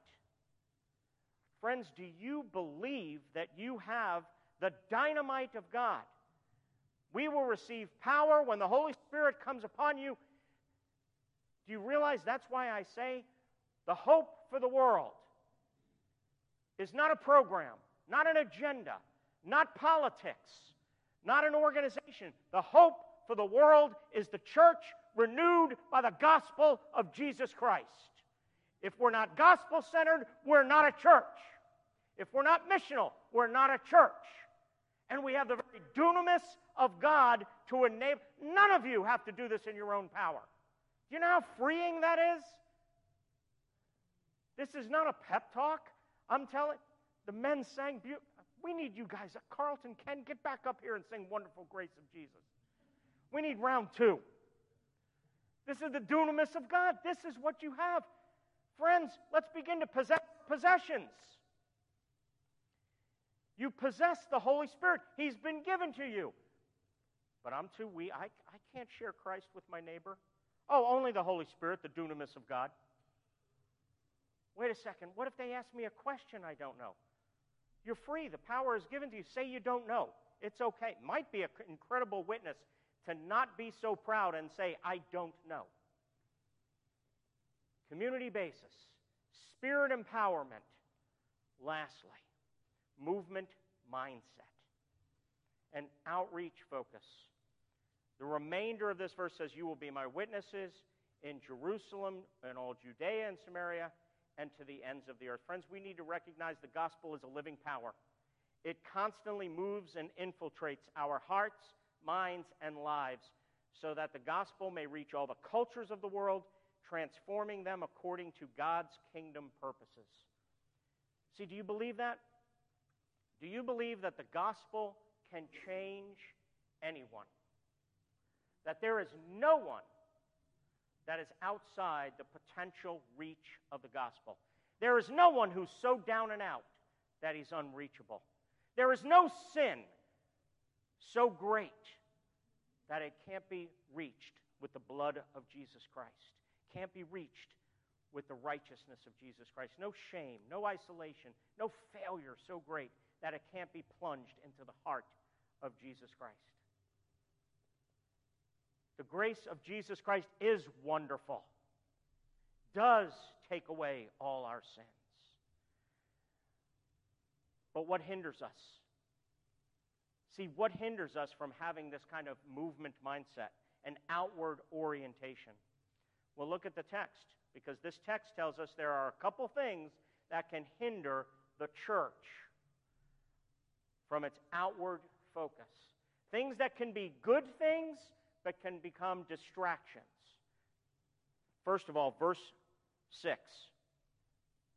Friends, do you believe that you have the dynamite of God? We will receive power when the Holy Spirit comes upon you. Do you realize that's why I say the hope for the world is not a program, not an agenda, not politics, not an organization. The hope for the world is the church renewed by the gospel of Jesus Christ. If we're not gospel centered, we're not a church. If we're not missional, we're not a church. And we have the very dunamis of God to enable. None of you have to do this in your own power. Do you know how freeing that is? This is not a pep talk. I'm telling the men sang. We need you guys. Carlton, Ken, get back up here and sing Wonderful Grace of Jesus. We need round two. This is the dunamis of God. This is what you have. Friends, let's begin to possess possessions. You possess the Holy Spirit. He's been given to you. But I'm too weak. I, I can't share Christ with my neighbor. Oh, only the Holy Spirit, the dunamis of God. Wait a second. What if they ask me a question I don't know? You're free. The power is given to you. Say you don't know. It's okay. Might be an incredible witness to not be so proud and say, I don't know. Community basis, spirit empowerment. Lastly, movement mindset, and outreach focus. The remainder of this verse says, You will be my witnesses in Jerusalem and all Judea and Samaria and to the ends of the earth. Friends, we need to recognize the gospel is a living power. It constantly moves and infiltrates our hearts, minds, and lives so that the gospel may reach all the cultures of the world, transforming them according to God's kingdom purposes. See, do you believe that? Do you believe that the gospel can change anyone? That there is no one that is outside the potential reach of the gospel. There is no one who's so down and out that he's unreachable. There is no sin so great that it can't be reached with the blood of Jesus Christ, can't be reached with the righteousness of Jesus Christ. No shame, no isolation, no failure so great that it can't be plunged into the heart of Jesus Christ. The grace of Jesus Christ is wonderful, does take away all our sins. But what hinders us? See, what hinders us from having this kind of movement mindset, an outward orientation? Well, look at the text, because this text tells us there are a couple things that can hinder the church from its outward focus. Things that can be good things, but can become distractions. First of all, verse 6.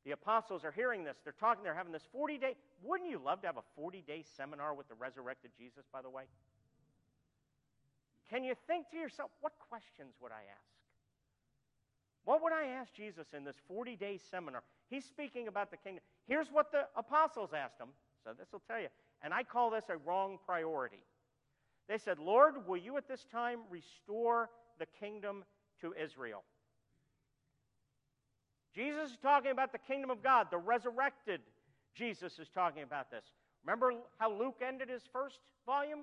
The apostles are hearing this. They're talking, they're having this 40 day. Wouldn't you love to have a 40 day seminar with the resurrected Jesus, by the way? Can you think to yourself, what questions would I ask? What would I ask Jesus in this 40 day seminar? He's speaking about the kingdom. Here's what the apostles asked him. So this will tell you. And I call this a wrong priority. They said, Lord, will you at this time restore the kingdom to Israel? Jesus is talking about the kingdom of God. The resurrected Jesus is talking about this. Remember how Luke ended his first volume,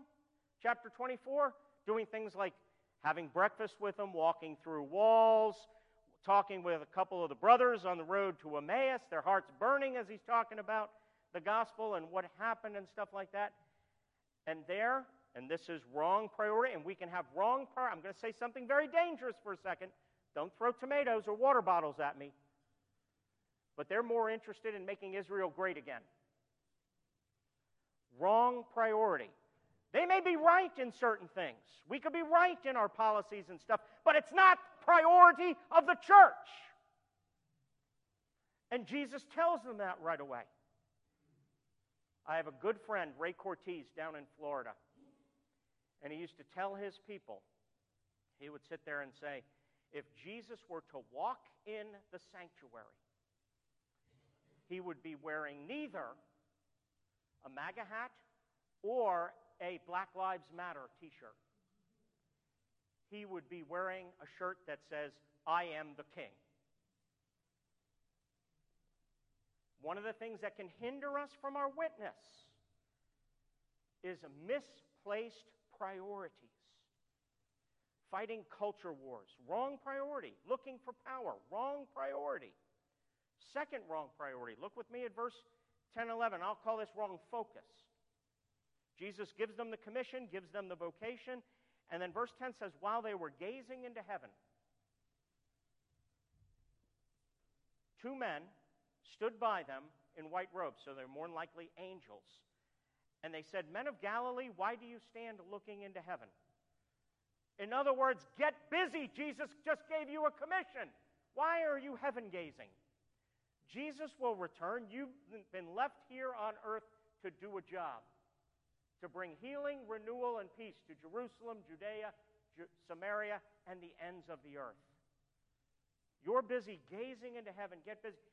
chapter 24? Doing things like having breakfast with them, walking through walls, talking with a couple of the brothers on the road to Emmaus, their hearts burning as he's talking about the gospel and what happened and stuff like that. And there, and this is wrong priority, and we can have wrong priority. I'm going to say something very dangerous for a second. Don't throw tomatoes or water bottles at me. But they're more interested in making Israel great again. Wrong priority. They may be right in certain things. We could be right in our policies and stuff, but it's not priority of the church. And Jesus tells them that right away. I have a good friend, Ray Cortez, down in Florida. And he used to tell his people, he would sit there and say, if Jesus were to walk in the sanctuary, he would be wearing neither a MAGA hat or a Black Lives Matter t shirt. He would be wearing a shirt that says, I am the king. One of the things that can hinder us from our witness is a misplaced priorities. Fighting culture wars, wrong priority. Looking for power, wrong priority. Second wrong priority. Look with me at verse 10 11. I'll call this wrong focus. Jesus gives them the commission, gives them the vocation, and then verse 10 says, while they were gazing into heaven, two men stood by them in white robes, so they're more than likely angels. And they said, Men of Galilee, why do you stand looking into heaven? In other words, get busy. Jesus just gave you a commission. Why are you heaven gazing? Jesus will return. You've been left here on earth to do a job, to bring healing, renewal, and peace to Jerusalem, Judea, Samaria, and the ends of the earth. You're busy gazing into heaven. Get busy.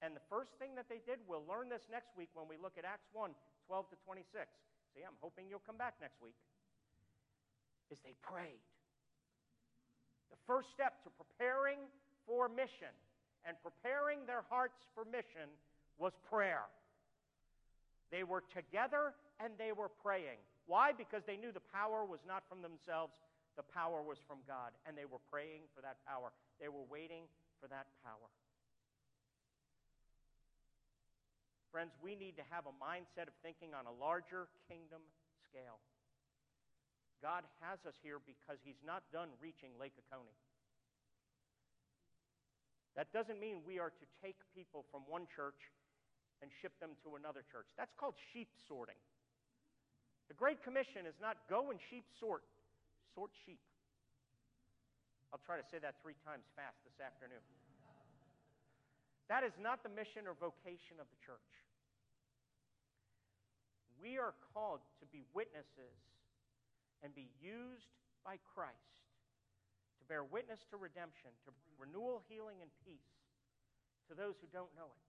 And the first thing that they did, we'll learn this next week when we look at Acts 1 12 to 26. See, I'm hoping you'll come back next week. Is they prayed. The first step to preparing for mission and preparing their hearts for mission was prayer. They were together and they were praying. Why? Because they knew the power was not from themselves, the power was from God, and they were praying for that power. They were waiting for that power. Friends, we need to have a mindset of thinking on a larger kingdom scale. God has us here because He's not done reaching Lake Oconee. That doesn't mean we are to take people from one church and ship them to another church. That's called sheep sorting. The Great Commission is not go and sheep sort, sort sheep. I'll try to say that three times fast this afternoon. That is not the mission or vocation of the church. We are called to be witnesses and be used by Christ to bear witness to redemption, to renewal, healing, and peace to those who don't know it.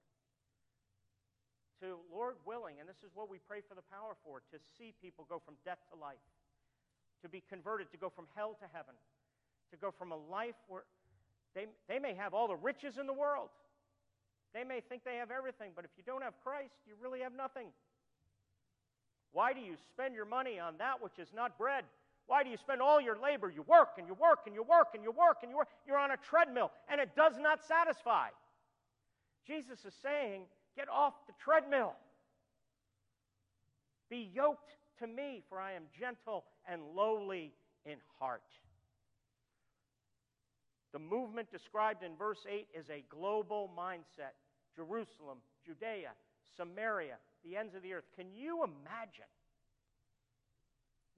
To, Lord willing, and this is what we pray for the power for, to see people go from death to life, to be converted, to go from hell to heaven, to go from a life where they, they may have all the riches in the world. They may think they have everything, but if you don't have Christ, you really have nothing. Why do you spend your money on that which is not bread? Why do you spend all your labor? You work and you work and you work and you work and you work. You're on a treadmill and it does not satisfy. Jesus is saying, get off the treadmill. Be yoked to me, for I am gentle and lowly in heart. The movement described in verse 8 is a global mindset Jerusalem, Judea, Samaria, the ends of the earth. Can you imagine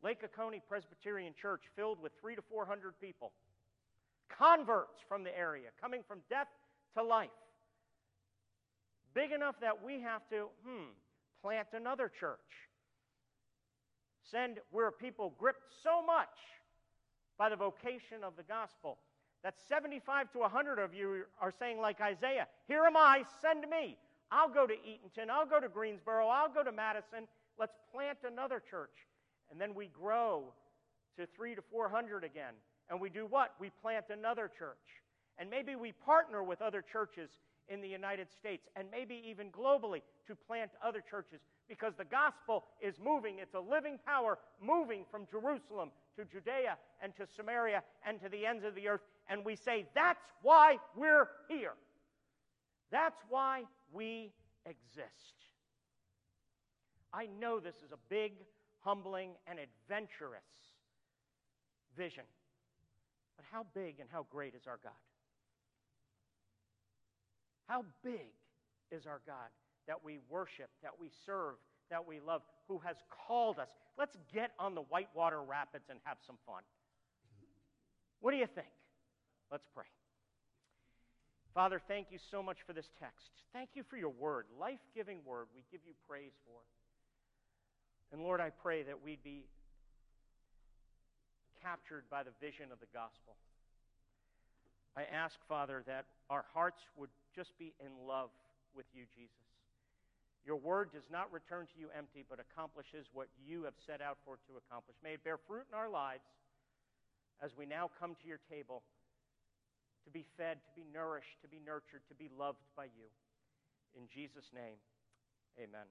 Lake Oconee Presbyterian Church filled with three to four hundred people, converts from the area, coming from death to life? Big enough that we have to, hmm, plant another church. Send where people gripped so much by the vocation of the gospel that 75 to 100 of you are saying, like Isaiah, Here am I, send me. I'll go to Eatonton. I'll go to Greensboro. I'll go to Madison. Let's plant another church. And then we grow to three to 400 again. And we do what? We plant another church. And maybe we partner with other churches in the United States and maybe even globally to plant other churches because the gospel is moving. It's a living power moving from Jerusalem to Judea and to Samaria and to the ends of the earth. And we say, that's why we're here. That's why we exist. I know this is a big, humbling, and adventurous vision. But how big and how great is our God? How big is our God that we worship, that we serve, that we love, who has called us? Let's get on the Whitewater Rapids and have some fun. What do you think? Let's pray. Father, thank you so much for this text. Thank you for your word, life giving word. We give you praise for. And Lord, I pray that we'd be captured by the vision of the gospel. I ask, Father, that our hearts would just be in love with you, Jesus. Your word does not return to you empty, but accomplishes what you have set out for it to accomplish. May it bear fruit in our lives as we now come to your table to be fed, to be nourished, to be nurtured, to be loved by you. In Jesus' name, amen.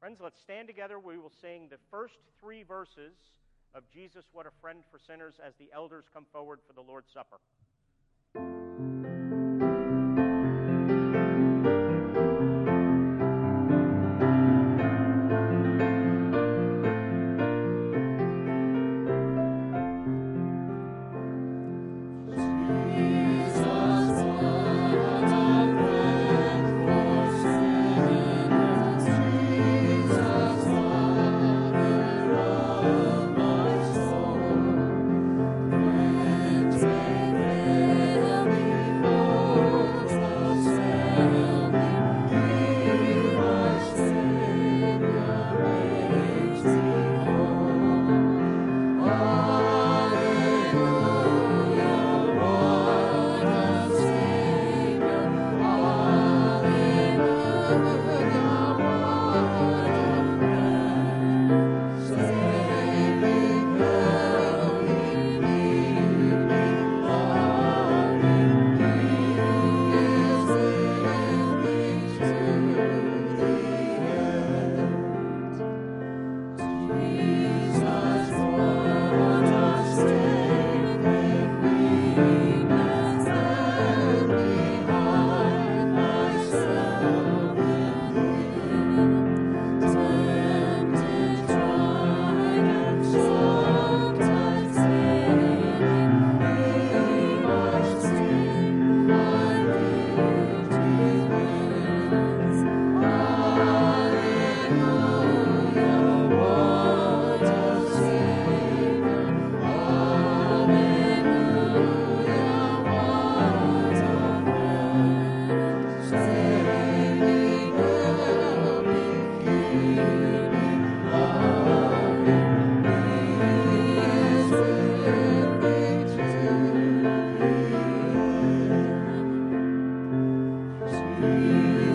Friends, let's stand together. We will sing the first three verses of Jesus, What a Friend for Sinners, as the elders come forward for the Lord's Supper. Spirit.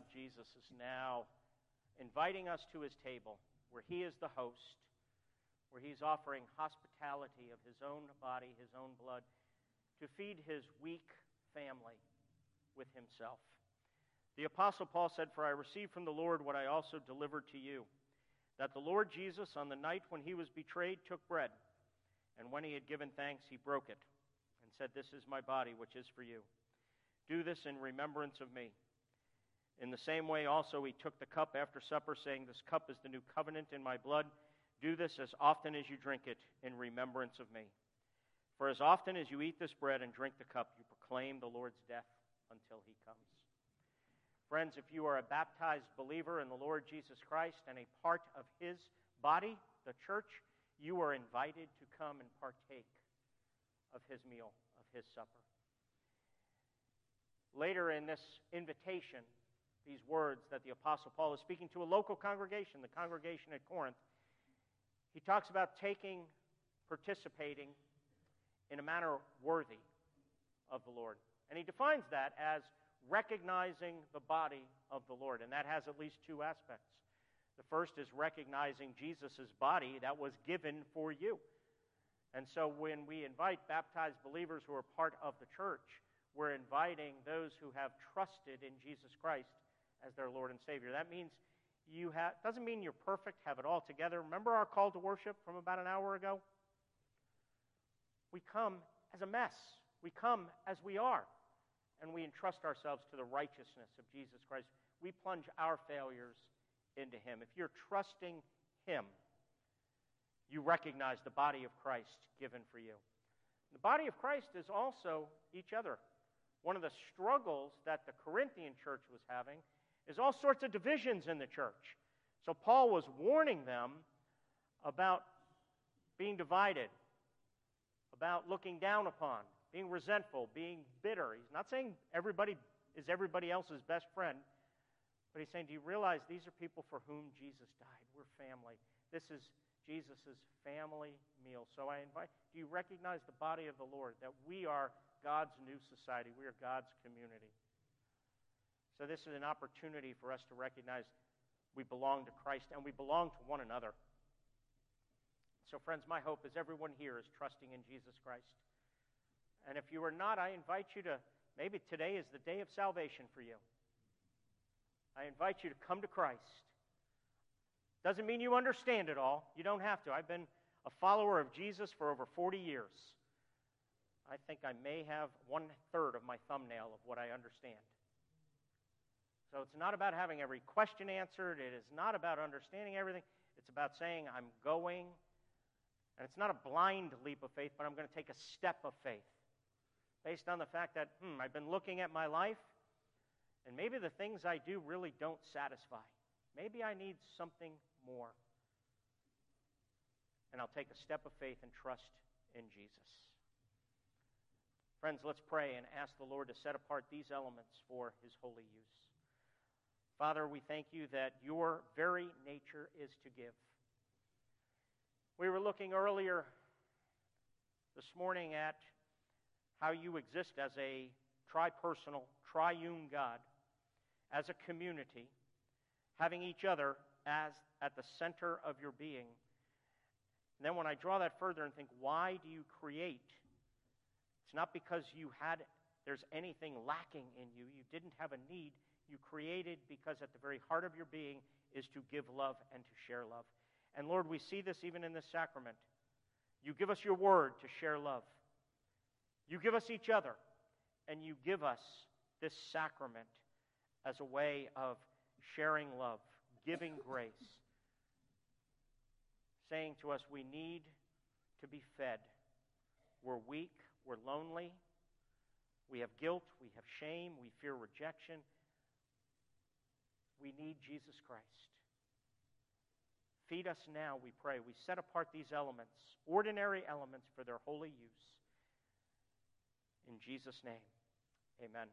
God, Jesus is now inviting us to his table where he is the host, where he's offering hospitality of his own body, his own blood, to feed his weak family with himself. The Apostle Paul said, For I received from the Lord what I also delivered to you, that the Lord Jesus, on the night when he was betrayed, took bread. And when he had given thanks, he broke it and said, This is my body, which is for you. Do this in remembrance of me. In the same way, also, he took the cup after supper, saying, This cup is the new covenant in my blood. Do this as often as you drink it in remembrance of me. For as often as you eat this bread and drink the cup, you proclaim the Lord's death until he comes. Friends, if you are a baptized believer in the Lord Jesus Christ and a part of his body, the church, you are invited to come and partake of his meal, of his supper. Later in this invitation, these words that the Apostle Paul is speaking to a local congregation, the congregation at Corinth, he talks about taking, participating in a manner worthy of the Lord. And he defines that as recognizing the body of the Lord. And that has at least two aspects. The first is recognizing Jesus' body that was given for you. And so when we invite baptized believers who are part of the church, we're inviting those who have trusted in Jesus Christ as their Lord and Savior. That means you have doesn't mean you're perfect, have it all together. Remember our call to worship from about an hour ago? We come as a mess. We come as we are. And we entrust ourselves to the righteousness of Jesus Christ. We plunge our failures into Him. If you're trusting Him, you recognize the body of Christ given for you. The body of Christ is also each other. One of the struggles that the Corinthian church was having is all sorts of divisions in the church. So Paul was warning them about being divided, about looking down upon, being resentful, being bitter. He's not saying everybody is everybody else's best friend, but he's saying, Do you realize these are people for whom Jesus died? We're family. This is Jesus' family meal. So I invite, do you recognize the body of the Lord, that we are God's new society? We are God's community. So this is an opportunity for us to recognize we belong to Christ and we belong to one another. So, friends, my hope is everyone here is trusting in Jesus Christ. And if you are not, I invite you to, maybe today is the day of salvation for you. I invite you to come to Christ. Doesn't mean you understand it all. You don't have to. I've been a follower of Jesus for over 40 years. I think I may have one third of my thumbnail of what I understand. So it's not about having every question answered. It is not about understanding everything. It's about saying, I'm going, and it's not a blind leap of faith, but I'm going to take a step of faith based on the fact that, hmm, I've been looking at my life, and maybe the things I do really don't satisfy. Maybe I need something more. And I'll take a step of faith and trust in Jesus. Friends, let's pray and ask the Lord to set apart these elements for his holy use. Father, we thank you that your very nature is to give. We were looking earlier this morning at how you exist as a tripersonal, triune God, as a community, having each other as at the center of your being. And then when I draw that further and think, why do you create? It's not because you had there's anything lacking in you. You didn't have a need. You created because at the very heart of your being is to give love and to share love. And Lord, we see this even in this sacrament. You give us your word to share love. You give us each other, and you give us this sacrament as a way of sharing love, giving grace, saying to us, We need to be fed. We're weak, we're lonely, we have guilt, we have shame, we fear rejection. We need Jesus Christ. Feed us now, we pray. We set apart these elements, ordinary elements, for their holy use. In Jesus' name, amen.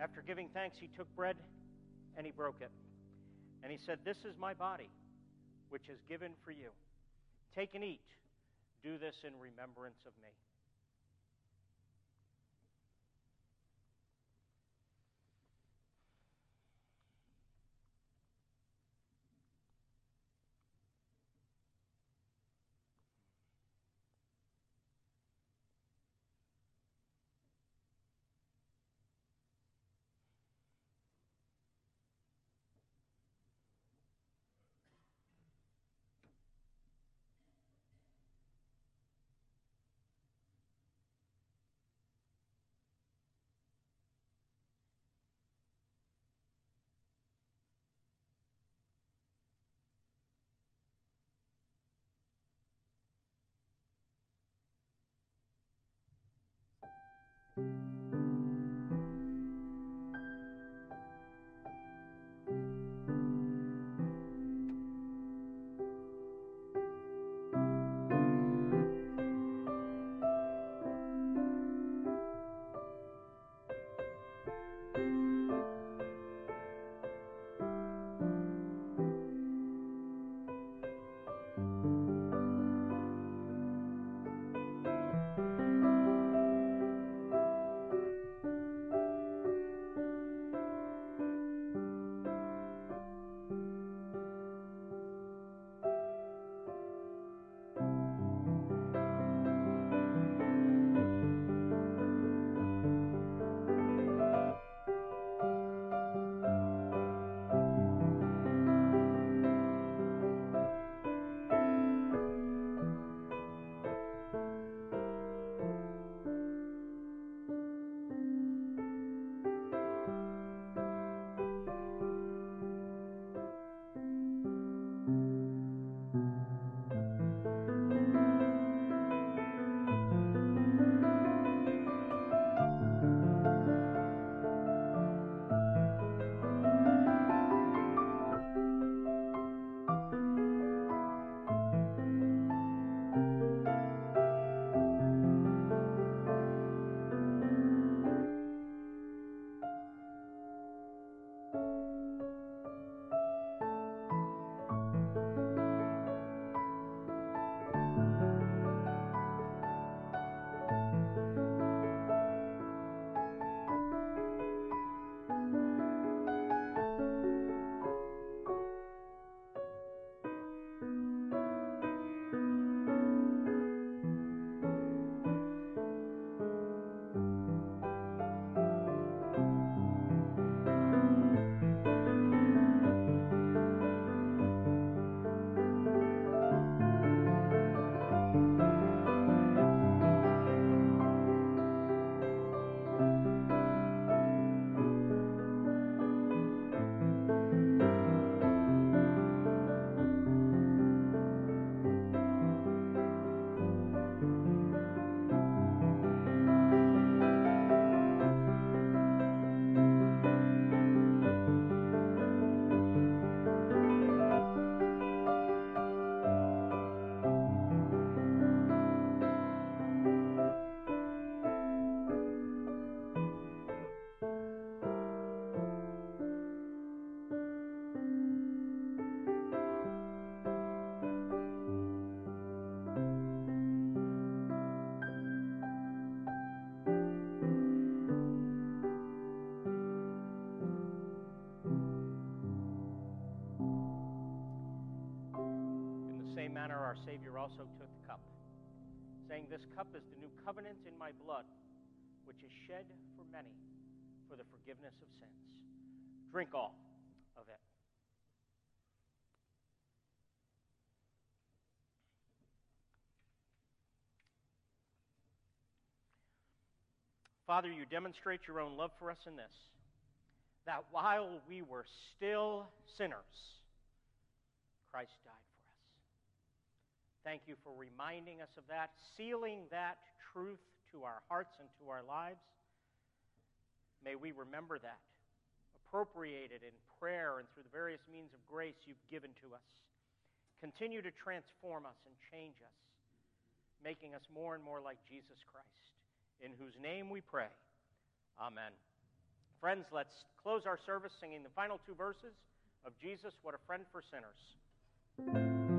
After giving thanks, he took bread and he broke it. And he said, This is my body, which is given for you. Take and eat. Do this in remembrance of me. also took the cup, saying, This cup is the new covenant in my blood, which is shed for many for the forgiveness of sins. Drink all of it. Father, you demonstrate your own love for us in this that while we were still sinners, Christ died. Thank you for reminding us of that, sealing that truth to our hearts and to our lives. May we remember that, appropriate it in prayer and through the various means of grace you've given to us. Continue to transform us and change us, making us more and more like Jesus Christ, in whose name we pray. Amen. Friends, let's close our service singing the final two verses of Jesus, What a Friend for Sinners.